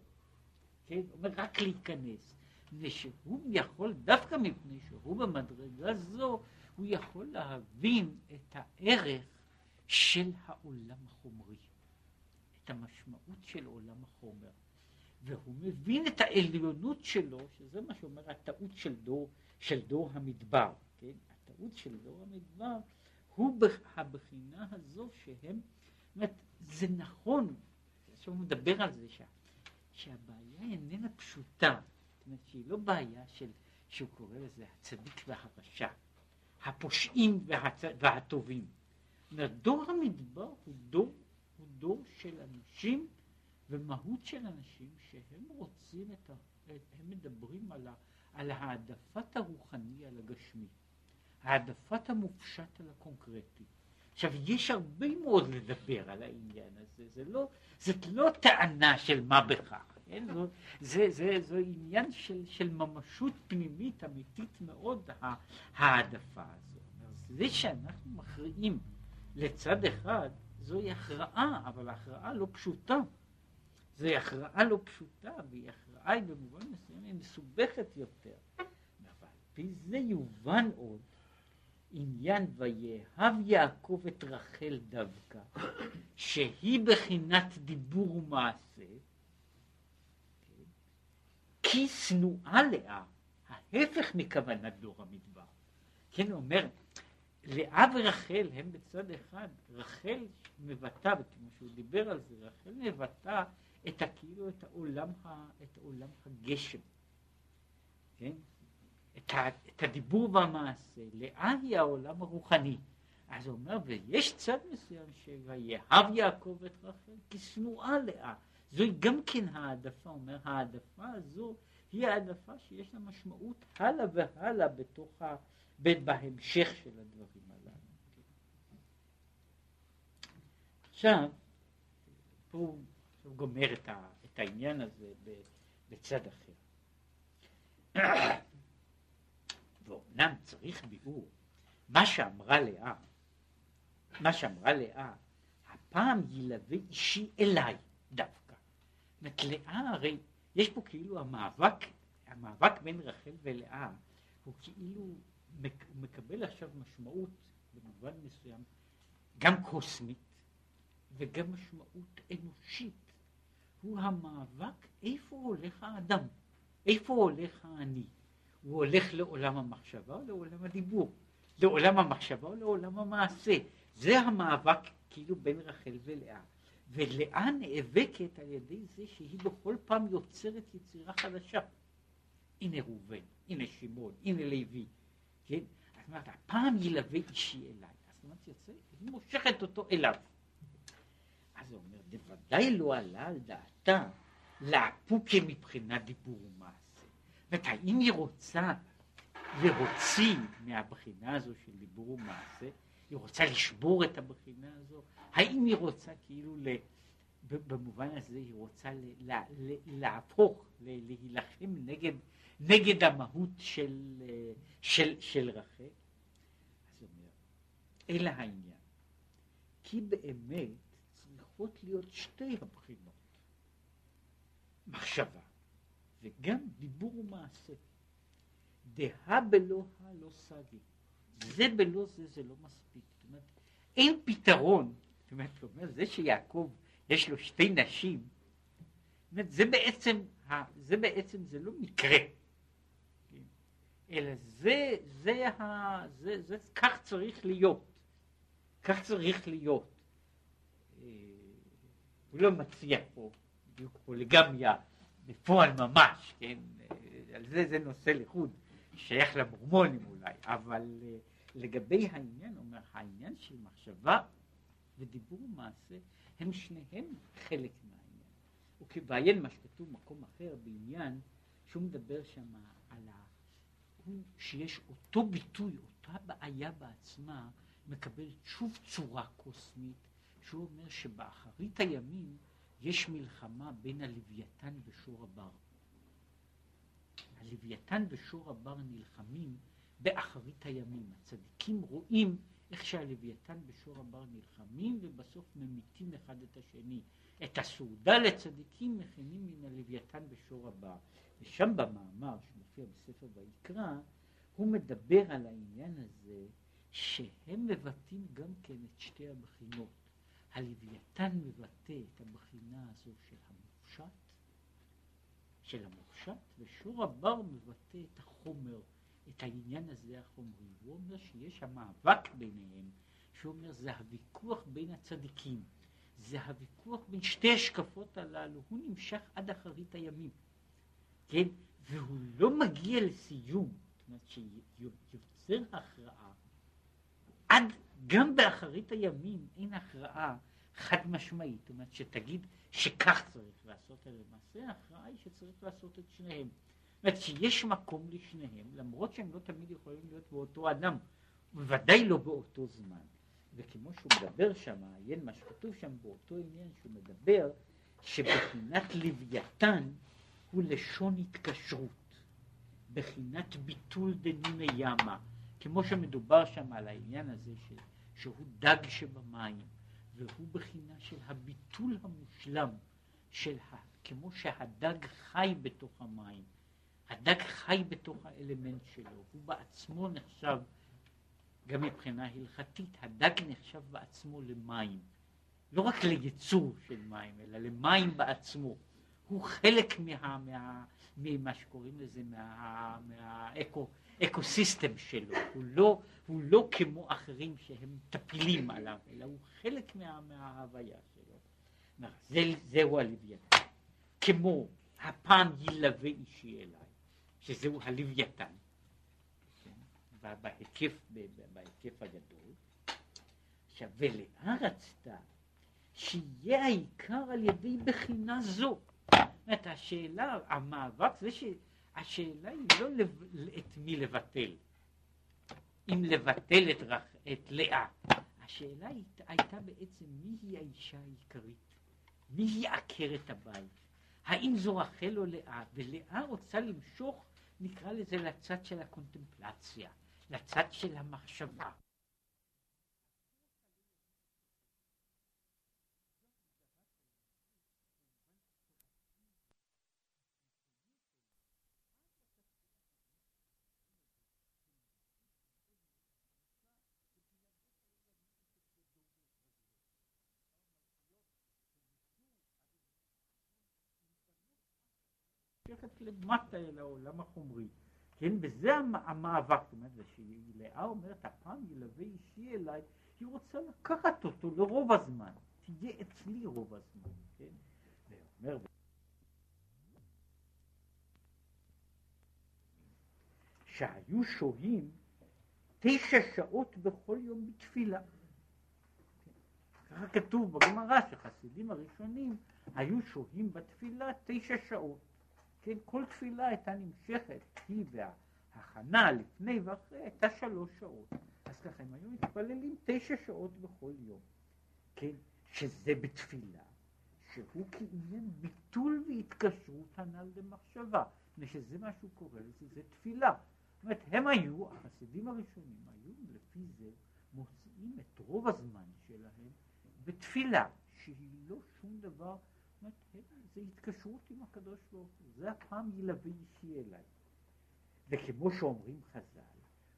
כן? הוא אומר רק להיכנס. מפני שהוא יכול, דווקא מפני שהוא במדרגה זו, הוא יכול להבין את הערך של העולם החומרי, את המשמעות של עולם החומר. והוא מבין את העליונות שלו, שזה מה שאומר הטעות של דור, של דור המדבר, כן? הטעות של דור המדבר הוא הבחינה הזו שהם, זאת אומרת, זה נכון, עכשיו הוא מדבר על זה שה, שהבעיה איננה פשוטה, אומרת שהיא לא בעיה של, שהוא קורא לזה הצדיק והרשע, הפושעים והצ... והטובים. דור המדבר הוא דור, הוא דור של אנשים ומהות של אנשים שהם רוצים את ה... הם מדברים על, ה, על העדפת הרוחני על הגשמי, העדפת המופשט על הקונקרטי. עכשיו, יש הרבה מאוד לדבר על העניין הזה, זה לא, זאת לא טענה של מה בכך, כן? זו, זה, זה, זה עניין של, של ממשות פנימית אמיתית מאוד, העדפה הזו. זה שאנחנו מכריעים לצד אחד, זוהי הכרעה, אבל הכרעה לא פשוטה. זוהי הכרעה לא פשוטה, והיא הכרעה במובן מסוים היא מסובכת יותר. אבל פי זה יובן עוד עניין ויאהב יעקב את רחל דווקא, שהיא בחינת דיבור ומעשה, כי שנואה לאה, ההפך מכוונת דור המדבר. כן, הוא אומר, לאה ורחל הם בצד אחד, רחל מבטאה, כמו שהוא דיבר על זה, רחל מבטאה את כאילו את העולם, ה, את העולם הגשם, כן? את, ה, את הדיבור והמעשה, לאה היא העולם הרוחני. אז הוא אומר, ויש צד מסוים שויאהב יעקב את רחל כי שנואה לאה. זוהי גם כן העדפה, אומר, העדפה הזו היא העדפה שיש לה משמעות הלאה והלאה בתוך ה... בהמשך של הדברים הללו. עכשיו, פה הוא גומר את, ה, את העניין הזה בצד אחר. (coughs) ואומנם צריך ביאור, מה שאמרה לאה, מה שאמרה לאה, הפעם ילווה אישי אליי דווקא. זאת לאה הרי, יש פה כאילו המאבק, המאבק בין רחל ולאה, הוא כאילו מקבל עכשיו משמעות במובן מסוים גם קוסמית וגם משמעות אנושית. הוא המאבק איפה הולך האדם, איפה הולך האני. הוא הולך לעולם המחשבה או לעולם הדיבור, לעולם המחשבה או לעולם המעשה. זה המאבק כאילו בין רחל ולאה. ולאה נאבקת על ידי זה שהיא בכל פעם יוצרת יצירה חדשה. הנה ראובן, הנה שמעון, הנה לוי, כן? זאת אומרת, הפעם ילווה אישי אליי. זאת אומרת, יוצא, היא מושכת אותו אליו. אז הוא אומר, בוודאי לא עלה על דעתה לאפוקה מבחינת דיבור ומעשה. זאת אומרת, האם היא רוצה להוציא מהבחינה הזו של דיבור ומעשה, היא רוצה לשבור את הבחינה הזו? האם היא רוצה כאילו, ל... במובן הזה היא רוצה ל... ל... להפוך, להילחם נגד, נגד המהות של, של, של רחל? אז אומר, אלא העניין, כי באמת צריכות להיות שתי הבחינות, מחשבה וגם דיבור ומעשה. דהה בלא הלא סגי. זה בלא זה זה לא מספיק. זאת אומרת, אין פתרון. זאת אומרת, זה שיעקב יש לו שתי נשים, אומרת, זה בעצם, זה בעצם, זה לא מקרה. אלא זה, זה, ה, זה, זה, כך צריך להיות. כך צריך להיות. אה, הוא לא מציע פה בדיוק פוליגמיה בפועל ממש, כן, על זה זה נושא לחוד, שייך למורמונים אולי, אבל אה, לגבי העניין, אומר, העניין של מחשבה ודיבור ומעשה, הם שניהם חלק מהעניין. וכבעיין מה שכתוב במקום אחר בעניין, שהוא מדבר שם על ה... שיש אותו ביטוי, אותה בעיה בעצמה, מקבלת שוב צורה קוסמית, שהוא אומר שבאחרית הימים יש מלחמה בין הלוויתן ושור הבר. הלוויתן ושור הבר נלחמים באחרית הימים. הצדיקים רואים איך שהלוויתן ושור הבר נלחמים ובסוף ממיתים אחד את השני. את הסעודה לצדיקים מכינים מן הלוויתן ושור הבר. ושם במאמר שמופיע בספר ויקרא, הוא מדבר על העניין הזה שהם מבטאים גם כן את שתי הבחינות. הלוויתן מבטא את הבחינה הזו של המופשט, של המופשט, ושור הבר מבטא את החומר, את העניין הזה החומרי. הוא אומר שיש המאבק ביניהם, שהוא אומר זה הוויכוח בין הצדיקים, זה הוויכוח בין שתי השקפות הללו, הוא נמשך עד אחרית הימים, כן? והוא לא מגיע לסיום, זאת אומרת שיוצר הכרעה עד גם באחרית הימים אין הכרעה חד משמעית, זאת אומרת שתגיד שכך צריך לעשות, אלא למעשה ההכרעה היא שצריך לעשות את שניהם. זאת אומרת שיש מקום לשניהם, למרות שהם לא תמיד יכולים להיות באותו אדם, בוודאי לא באותו זמן. וכמו שהוא מדבר שם, עיין מה שכתוב שם באותו עניין שהוא מדבר, שבחינת לוויתן הוא לשון התקשרות, בחינת ביטול דנימי ימה, כמו שמדובר שם על העניין הזה ש, שהוא דג שבמים, והוא בחינה של הביטול המושלם, של ה, כמו שהדג חי בתוך המים, הדג חי בתוך האלמנט שלו, הוא בעצמו נחשב, גם מבחינה הלכתית, הדג נחשב בעצמו למים, לא רק ליצור של מים, אלא למים בעצמו. הוא חלק מה, מה, ממה שקוראים לזה, מהאקו-סיסטם שלו, הוא לא, הוא לא כמו אחרים שהם טפילים עליו, אלא הוא חלק מה, מההוויה שלו. זה, זהו הלוויתן. כמו הפעם ילווה אישי אליי, שזהו הלוויתן, כן? בהיקף, בהיקף הגדול. עכשיו, ולאה רצתה שיהיה העיקר על ידי בחינה זו. אומרת, השאלה, המאבק זה שהשאלה היא לא את מי לבטל, אם לבטל את, רח, את לאה. השאלה הייתה בעצם מי היא האישה העיקרית, מי היא עקרת הבית, האם זו רחל או לאה, ולאה רוצה למשוך, נקרא לזה לצד של הקונטמפלציה, לצד של המחשבה. נמשכת למטה אל העולם החומרי. כן, וזה המאבק, זאת אומרת, שלאה אומרת, הפעם ילווה אישי אליי, היא רוצה לקחת אותו לרוב הזמן, תהיה אצלי רוב הזמן, כן? ואומר, שהיו שוהים תשע שעות בכל יום בתפילה. ככה כתוב בגמרא שחסידים הראשונים היו שוהים בתפילה תשע שעות. כן, כל תפילה הייתה נמשכת, היא וההכנה לפני ואחרי הייתה שלוש שעות. אז ככה הם היו מתפללים תשע שעות בכל יום, כן, שזה בתפילה, שהוא כעניין ביטול והתקשרות הנ"ל למחשבה, ושזה מה שהוא קורא לזה, זה תפילה. זאת אומרת, הם היו, החסידים הראשונים היו לפי זה מוצאים את רוב הזמן שלהם בתפילה, שהיא לא שום דבר זה התקשרות עם הקדוש ברוך הוא, זה הפעם ילווה אישי אליי. וכמו שאומרים חז"ל,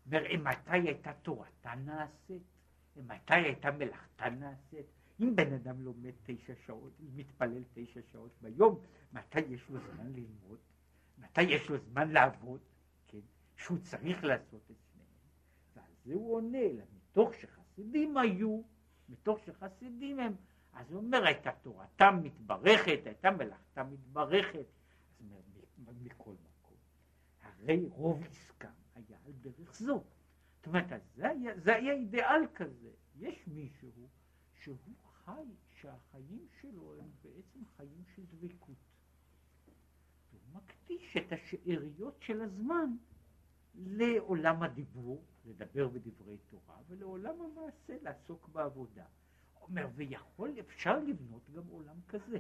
אומר, מתי הייתה תורתה נעשית? מתי הייתה מלאכתה נעשית? אם בן אדם לומד תשע שעות, אם מתפלל תשע שעות ביום, מתי יש לו זמן ללמוד? מתי יש לו זמן לעבוד? כן? שהוא צריך לעשות את שניהם. ועל זה הוא עונה, אלא מתוך שחסידים היו, מתוך שחסידים הם אז הוא אומר, הייתה תורתם מתברכת, הייתה מלאכתה מתברכת. אז אומר, מכל מקום. הרי רוב עסקם היה על דרך זו. זאת אומרת, זה היה, זה היה אידיאל כזה. יש מישהו שהוא חי, שהחיים שלו הם בעצם חיים של דבקות. הוא מקדיש את השאריות של הזמן לעולם הדיבור, לדבר בדברי תורה, ולעולם המעשה, לעסוק בעבודה. אומר, ויכול, אפשר לבנות גם עולם כזה.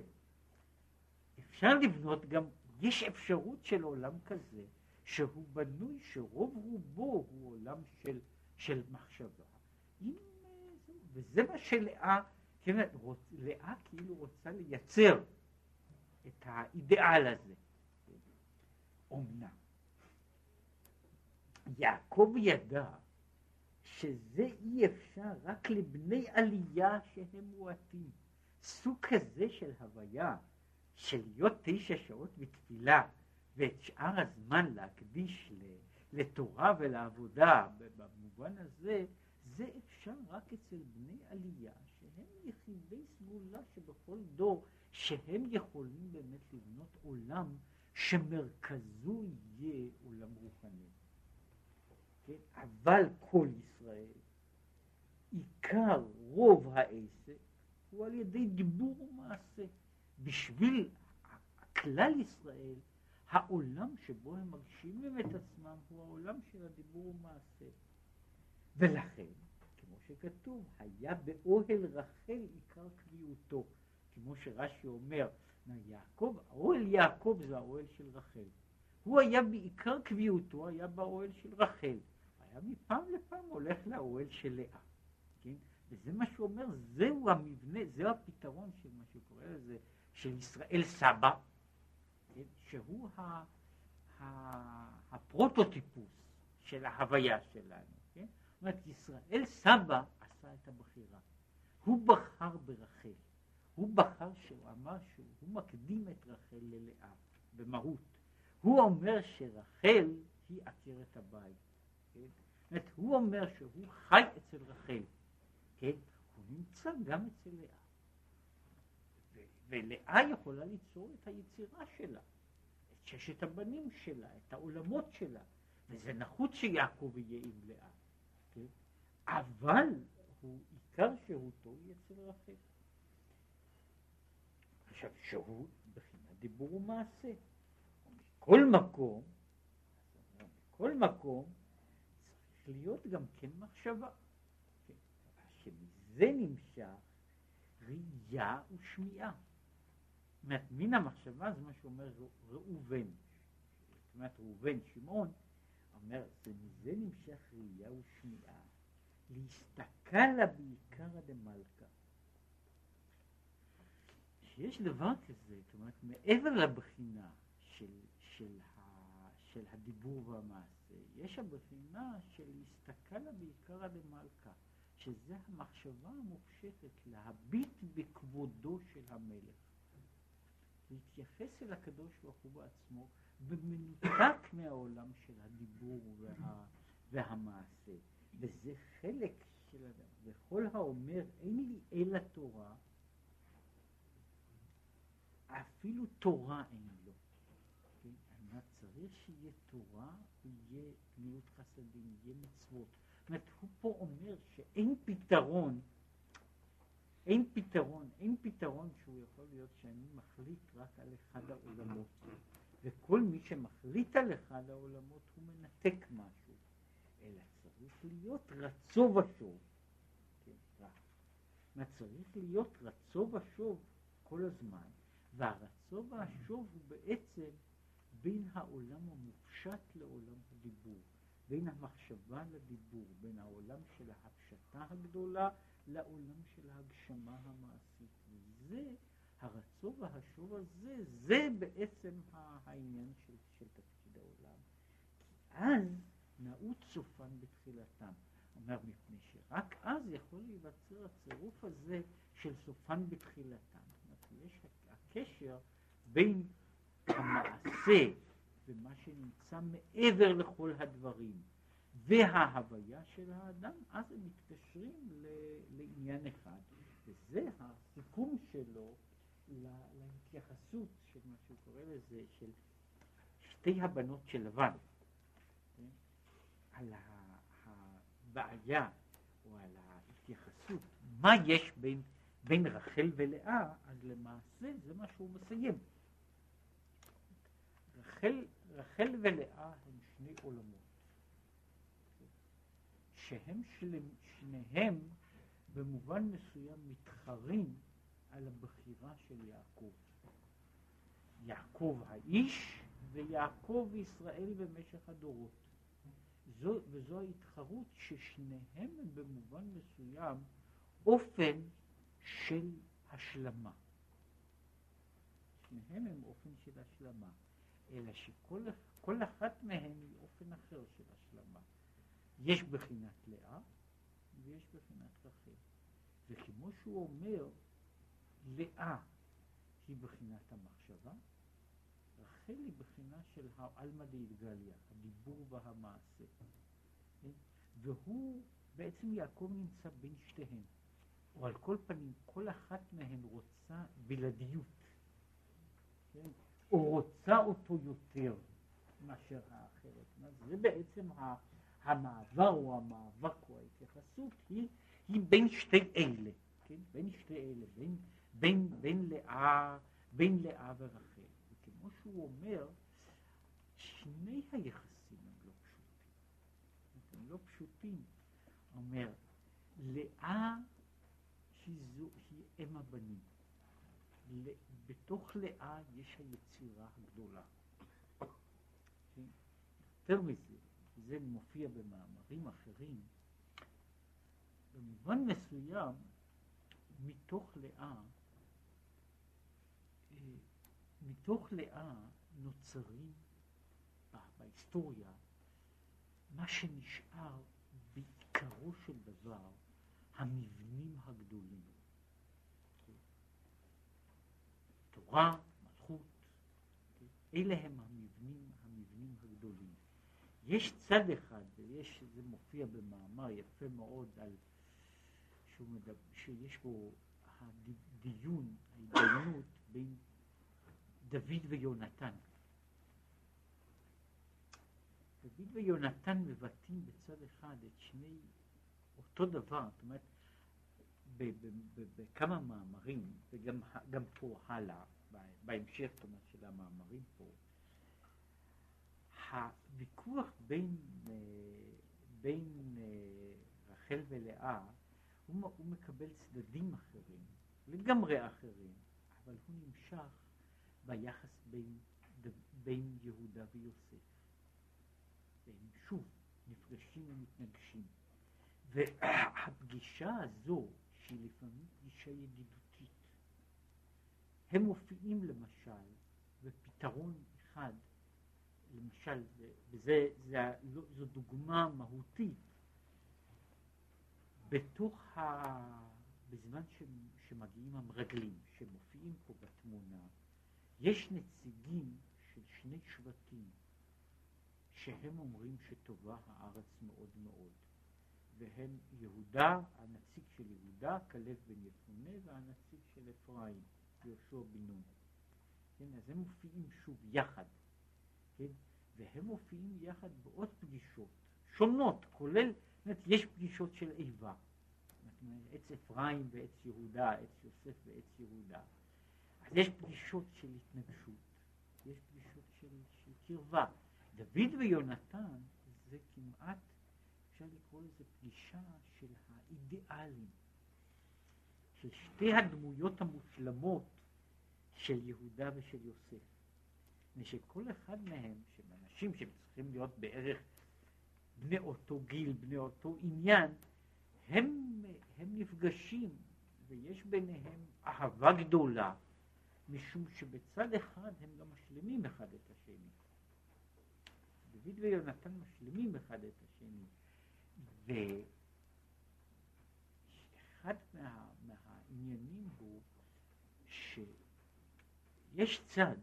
אפשר לבנות גם, יש אפשרות של עולם כזה, שהוא בנוי, שרוב רובו הוא עולם של, של מחשבה. אם, וזה מה שלאה, כן, לאה כאילו רוצה לייצר את האידיאל הזה. אומנם, יעקב ידע שזה אי אפשר רק לבני עלייה שהם מועטים. סוג כזה של הוויה, של להיות תשע שעות בתפילה, ואת שאר הזמן להקדיש לתורה ולעבודה, במובן הזה, זה אפשר רק אצל בני עלייה, שהם יחידי סגולה שבכל דור, שהם יכולים באמת לבנות עולם שמרכזו יהיה עולם רוחני. כן? אבל כל עיקר רוב העסק הוא על ידי דיבור ומעשה. בשביל כלל ישראל, העולם שבו הם מגשימים את עצמם הוא העולם של הדיבור ומעשה. ולכן, כמו שכתוב, היה באוהל רחל עיקר קביעותו, כמו שרש"י אומר, יעקב, האוהל יעקב זה האוהל של רחל. הוא היה בעיקר קביעותו, היה באוהל של רחל. היה מפעם לפעם הולך לאוהל של לאה. וזה מה שהוא אומר, זהו המבנה, זהו הפתרון של מה שהוא קורא לזה, של ישראל סבא, כן? שהוא ה, ה, הפרוטוטיפוס של ההוויה שלנו. כן? זאת אומרת, ישראל סבא עשה את הבחירה. הוא בחר ברחל. הוא בחר שהוא אמר שהוא מקדים את רחל ללאה, במהות. הוא אומר שרחל היא עקרת הבית. כן? זאת אומרת, הוא אומר שהוא חי אצל רחל. כן? הוא נמצא גם אצל לאה. ולאה יכולה ליצור את היצירה שלה, את ששת הבנים שלה, את העולמות שלה, וזה נחוץ שיעקב יהיה עם לאה, כן? אבל הוא, עיקר שהותו היא אצל רחל. עכשיו, שהות בחינת דיבור ומעשה. מכל מקום, מכל מקום, צריך להיות גם כן מחשבה. שמזה נמשך ראייה ושמיעה. זאת אומרת, מן המחשבה זה מה שאומר ראובן. זאת אומרת, ראובן, שמעון, אומר, זה מזה נמשך ראייה ושמיעה, להסתכל לה בעיקרא דמלכא. שיש דבר כזה, זאת אומרת, מעבר לבחינה של, של, ה, של הדיבור והמעשה, יש הבחינה של להסתכל לה בעיקרא דמלכא, שזה המחשבה המופשטת, להביט בכבודו של המלך. להתייחס אל הקדוש ברוך הוא בעצמו במנותק מהעולם של הדיבור וה, והמעשה. וזה חלק של אדם. וכל האומר אין לי אלא תורה, אפילו תורה אין לו. כן? צריך שיהיה תורה, יהיה גמילות חסדים, יהיה מצוות. זאת אומרת, הוא פה אומר שאין פתרון אין פתרון, אין פתרון שהוא יכול להיות שאני מחליט רק על אחד העולמות. וכל מי שמחליט על אחד העולמות הוא מנתק משהו. אלא צריך להיות רצו ושוב. כן, צריך להיות רצו ושוב כל הזמן, והרצו והשוב הוא בעצם בין העולם המופשט לעולם הדיבור, בין המחשבה לדיבור, בין העולם של ההפשטה הגדולה לעולם של ההגשמה המעשית. וזה, הרצון והשוב הזה, זה בעצם העניין של, של תפקיד העולם. כי אז נעוץ סופן בתחילתם. אומר, מפני שרק אז יכול להיווצר הצירוף הזה של סופן בתחילתם. זאת אומרת, יש הקשר בין המעשה ומה שנמצא מעבר לכל הדברים. וההוויה של האדם, אז הם מתקשרים לעניין אחד, וזה הסיכום שלו להתייחסות של מה שהוא קורא לזה, של שתי הבנות של לבן, כן? על הבעיה או על ההתייחסות, מה יש בין, בין רחל ולאה, אז למעשה זה מה שהוא מסיים. רחל, רחל ולאה הם שני עולמות. שהם שלם, שניהם במובן מסוים מתחרים על הבחירה של יעקב. יעקב האיש ויעקב ישראל במשך הדורות. זו, וזו ההתחרות ששניהם הם במובן מסוים אופן של השלמה. שניהם הם אופן של השלמה, אלא שכל אחת מהן היא אופן אחר של השלמה. יש בחינת לאה ויש בחינת רחל. וכמו שהוא אומר, לאה היא בחינת המחשבה, רחל היא בחינה של העלמא דאידגליה, הדיבור והמעשה. כן? והוא, בעצם יעקב נמצא בין שתיהן. או על כל פנים, כל אחת מהן רוצה בלעדיות. כן? או רוצה אותו יותר מאשר האחרת. זה בעצם המעבר או המאבק או ההתייחסות היא, היא בין שתי אלה, כן? בין שתי אלה, בין בין לאה ורחל. וכמו שהוא אומר, שני היחסים הם לא פשוטים. הם לא פשוטים. אומר, לאה היא, היא אם הבנים. בתוך לאה יש היצירה הגדולה. יותר מזה, זה מופיע במאמרים אחרים, במובן מסוים, מתוך לאה, אה, מתוך לאה נוצרים בהיסטוריה מה שנשאר בעיקרו של דבר המבנים הגדולים. תורה, מלכות, אלה הם המבנים, המבנים הגדולים. יש צד אחד, ויש, זה מופיע במאמר יפה מאוד על, שהוא מדבר, שיש בו הדיון, ההתדיינות בין דוד ויונתן. דוד ויונתן מבטאים בצד אחד את שני, אותו דבר, זאת אומרת, בכמה מאמרים, וגם פה הלאה, בהמשך, אומרת, של המאמרים פה, הוויכוח בין, אה, בין אה, רחל ולאה, הוא, הוא מקבל צדדים אחרים, לגמרי אחרים, אבל הוא נמשך ביחס בין, בין יהודה ויוסף. והם שוב נפגשים ומתנגשים. והפגישה הזו, שהיא לפעמים פגישה ידידותית, הם מופיעים למשל בפתרון אחד. למשל, וזה, זה, זו דוגמה מהותית, בתוך ה... בזמן ש, שמגיעים המרגלים, שמופיעים פה בתמונה, יש נציגים של שני שבטים שהם אומרים שטובה הארץ מאוד מאוד, והם יהודה, הנציג של יהודה, כלב בן יפונה, והנציג של אפרים, יהושע בן נון. כן, אז הם מופיעים שוב יחד. כן? והם מופיעים יחד בעוד פגישות שונות, כולל, זאת יש פגישות של איבה. עץ אפרים ועץ יהודה, עץ יוסף ועץ יהודה. אז יש פגישות של התנגשות, יש פגישות של, של קרבה. דוד ויונתן זה כמעט, אפשר לקרוא לזה פגישה של האידיאלים, של שתי הדמויות המושלמות של יהודה ושל יוסף. מפני שכל אחד מהם, שהם אנשים שהם צריכים להיות בערך בני אותו גיל, בני אותו עניין, הם, הם נפגשים ויש ביניהם אהבה גדולה, משום שבצד אחד הם גם משלימים אחד את השני. דוד ויונתן משלימים אחד את השני. ואחד מה, מהעניינים שיש צד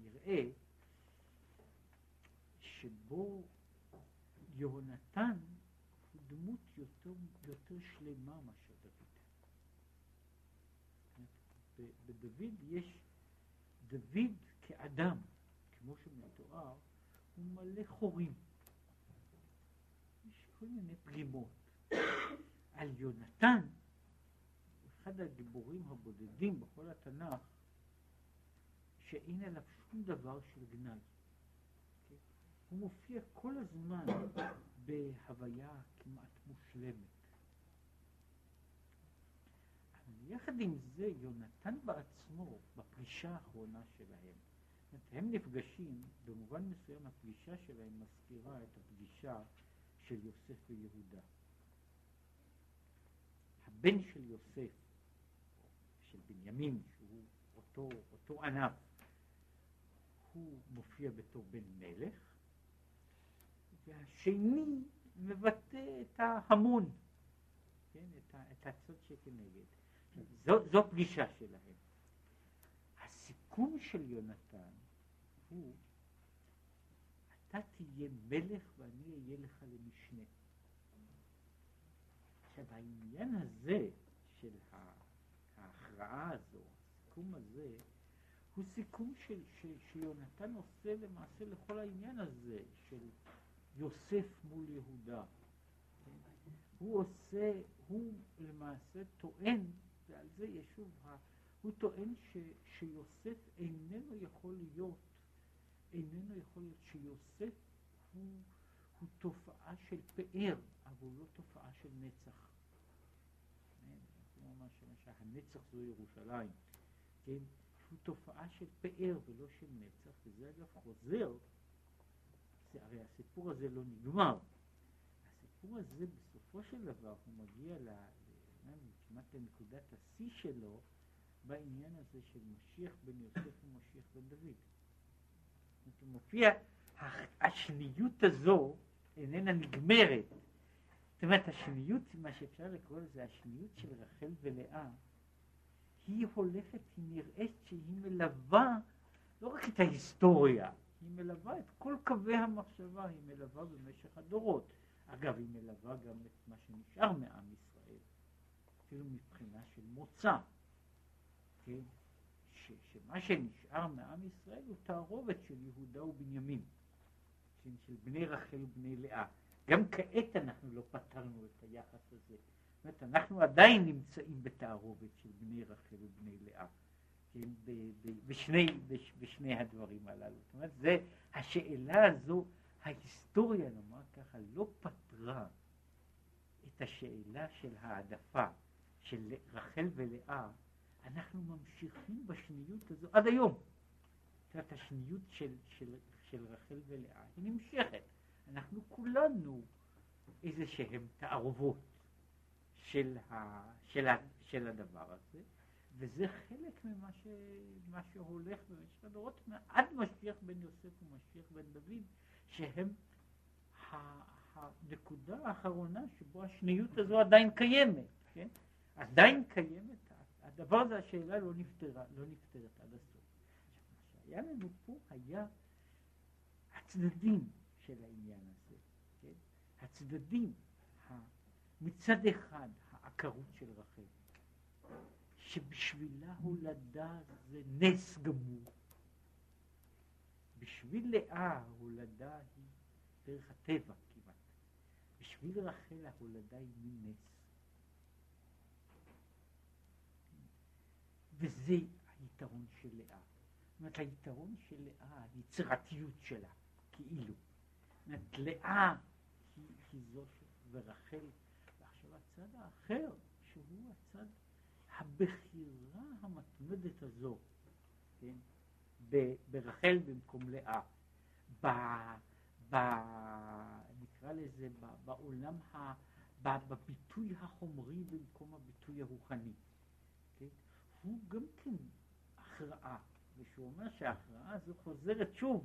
נראה שבו יהונתן הוא דמות יותר, יותר שלמה מאשר דוד. בדוד יש, דוד כאדם, כמו שמתואר, הוא מלא חורים. יש כל מיני פרימות. על יונתן, אחד הגיבורים הבודדים בכל התנ"ך, שאין עליו שום דבר של גנאי. כן? הוא מופיע כל הזמן בהוויה כמעט מושלמת. אבל יחד עם זה, יונתן בעצמו, בפגישה האחרונה שלהם, הם נפגשים, במובן מסוים הפגישה שלהם מזכירה את הפגישה של יוסף ויהודה. הבן של יוסף, של בנימין, שהוא אותו, אותו ענף, הוא מופיע בתור בן מלך, והשני מבטא את ההמון, כן, את, את הצד שכנגד. זו, זו פגישה שלהם. הסיכום של יונתן הוא, אתה תהיה מלך ואני אהיה לך למשנה. עכשיו העניין הזה ההכרעה הזו, הסיכום הזה, הוא סיכום של, של, שיונתן עושה למעשה לכל העניין הזה של יוסף מול יהודה. הוא עושה, הוא למעשה טוען ועל זה יש שוב, הוא טוען ש, שיוסף איננו יכול להיות, איננו יכול להיות שיוסף הוא, הוא תופעה של פאר, אבל הוא לא תופעה של נצח. הנצח זו ירושלים, כן? הוא תופעה של פאר ולא של נצח, וזה אגב חוזר, זה, הרי הסיפור הזה לא נגמר. הסיפור הזה בסופו של דבר הוא מגיע ל... כמעט לנקודת השיא שלו בעניין הזה של משיח בן יוסף ומשיח בן דוד. זאת מופיע, השניות הזו איננה נגמרת. זאת אומרת, השניות, מה שאפשר לקרוא לזה, השניות של רחל ולאה, היא הולכת, היא נראית שהיא מלווה לא רק את ההיסטוריה, היא מלווה את כל קווי המחשבה, היא מלווה במשך הדורות. אגב, היא מלווה גם את מה שנשאר מעם ישראל, אפילו מבחינה של מוצא, כן? ש, שמה שנשאר מעם ישראל הוא תערובת של יהודה ובנימין, כן? של בני רחל ובני לאה. גם כעת אנחנו לא פתרנו את היחס הזה. זאת אומרת, אנחנו עדיין נמצאים בתערובת של בני רחל ובני לאה, כן? בשני, בשני הדברים הללו. זאת אומרת, זה, השאלה הזו, ההיסטוריה, נאמר ככה, לא פתרה את השאלה של העדפה של רחל ולאה, אנחנו ממשיכים בשניות הזו עד היום. זאת אומרת, השניות של, של, של רחל ולאה היא נמשכת. אנחנו כולנו איזה שהם תערובות של, ה, של, ה, של הדבר הזה, וזה חלק ממה ש, שהולך במשך הדורות, עד משיח בן יוסף ומשיח בן דוד, שהם הנקודה האחרונה שבו השניות הזו עדיין קיימת, כן? עדיין קיימת, הדבר הזה, השאלה לא נפתרה, לא נפתרת עד הסוף. מה שהיה לנו פה היה הצדדים של העניין הזה, כן? הצדדים, מצד אחד העקרות של רחל, שבשבילה הולדה זה נס גמור. בשביל לאה ההולדה היא דרך הטבע כמעט. בשביל רחל ההולדה היא מין נס. וזה היתרון של לאה. זאת אומרת, היתרון של לאה, היצירתיות שלה, כאילו. אומרת, לאה היא, היא זו. ורחל, ועכשיו הצד האחר, שהוא הצד, הבחירה המתמדת הזו, כן, ברחל במקום לאה, ב, ב, נקרא לזה, ב, בעולם, ה, ב, בביטוי החומרי במקום הביטוי הרוחני. כן? הוא גם כן הכרעה, ושהוא אומר שההכרעה הזו חוזרת שוב.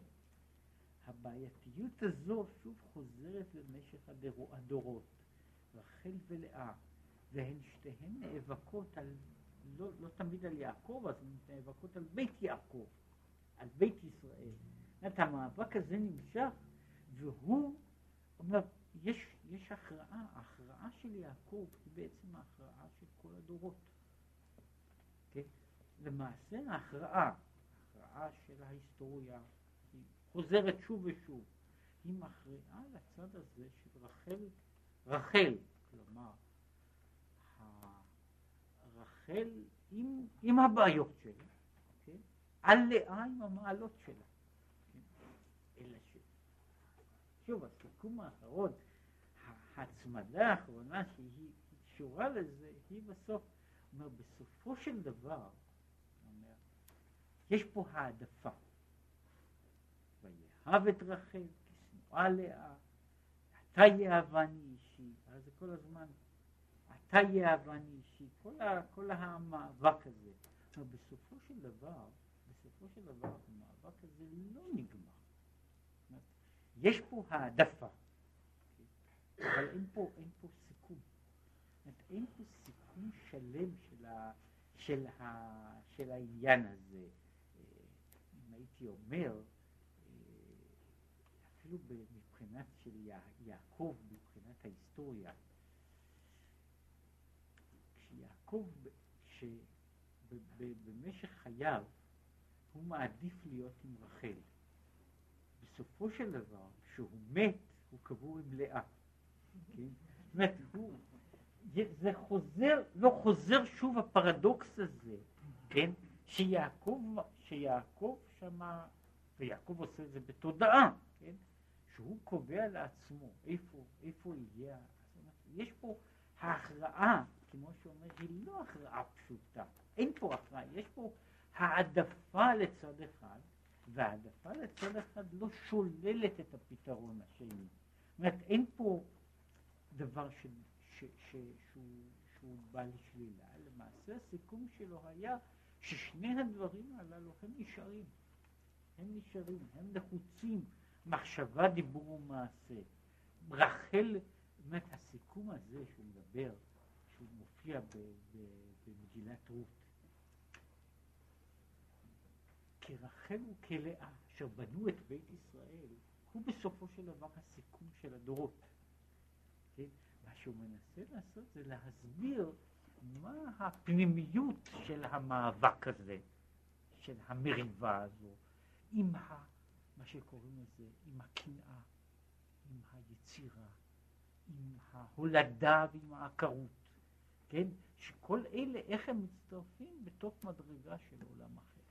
הבעייתיות הזו שוב חוזרת במשך הדורות. רחל ולאה, והן שתיהן נאבקות על, לא, לא תמיד על יעקב, אז הן נאבקות על בית יעקב, על בית ישראל. זאת המאבק הזה נמשך, והוא אומר, יש, יש הכרעה, ההכרעה של יעקב היא בעצם ההכרעה של כל הדורות. כן? למעשה ההכרעה, ההכרעה של ההיסטוריה, חוזרת שוב ושוב. היא מכריעה לצד הזה של רחל, רחל, כלומר, רחל עם, עם הבעיות שלה, כן? על לאה עם המעלות שלה. כן? אלא ש... שוב, הסיכום האחרון, ההצמדה האחרונה שהיא קשורה לזה, היא בסוף אומר, בסופו של דבר, אומר, יש פה העדפה. ויאהב את רחל, כשנואה לאה, אתה יאהבני אישי, אז זה כל הזמן, אתה יאהבני אישי, כל, ה, כל המאבק הזה. אבל בסופו של דבר, בסופו של דבר, המאבק הזה לא נגמר. יש פה העדפה, אבל אין פה, אין פה סיכום. אין פה סיכום שלם של, ה, של, ה, של העניין הזה. אם הייתי אומר, אפילו מבחינת של יעקב, מבחינת ההיסטוריה, כשיעקב, שבמשך חייו הוא מעדיף להיות עם רחל. בסופו של דבר, כשהוא מת, הוא קבור עם לאה. כן? זאת אומרת, הוא, זה חוזר, לא חוזר שוב הפרדוקס הזה, כן? שיעקב, שיעקב שמה, ויעקב עושה את זה בתודעה, כן? שהוא קובע לעצמו איפה, איפה יהיה, יש פה ההכרעה, כמו שאומר, היא לא הכרעה פשוטה, אין פה הכרעה, יש פה העדפה לצד אחד, והעדפה לצד אחד לא שוללת את הפתרון השני. זאת אומרת, אין פה דבר ש, ש, ש, שהוא, שהוא בא לשלילה, למעשה הסיכום שלו היה ששני הדברים הללו הם נשארים, הם נשארים, הם נחוצים, מחשבה, דיבור ומעשה. רחל, באמת הסיכום הזה שהוא מדבר, שהוא מופיע במגילת רות, כרחל וכלאה, אשר בנו את בית ישראל, הוא בסופו של דבר הסיכום של הדורות. כן? מה שהוא מנסה לעשות זה להסביר מה הפנימיות של המאבק הזה, של המריבה הזו, עם ה, מה שקוראים לזה, עם הקנאה, עם היצירה, עם ההולדה ועם העקרות, כן? שכל אלה, איך הם מצטרפים בתוך מדרגה של עולם אחר.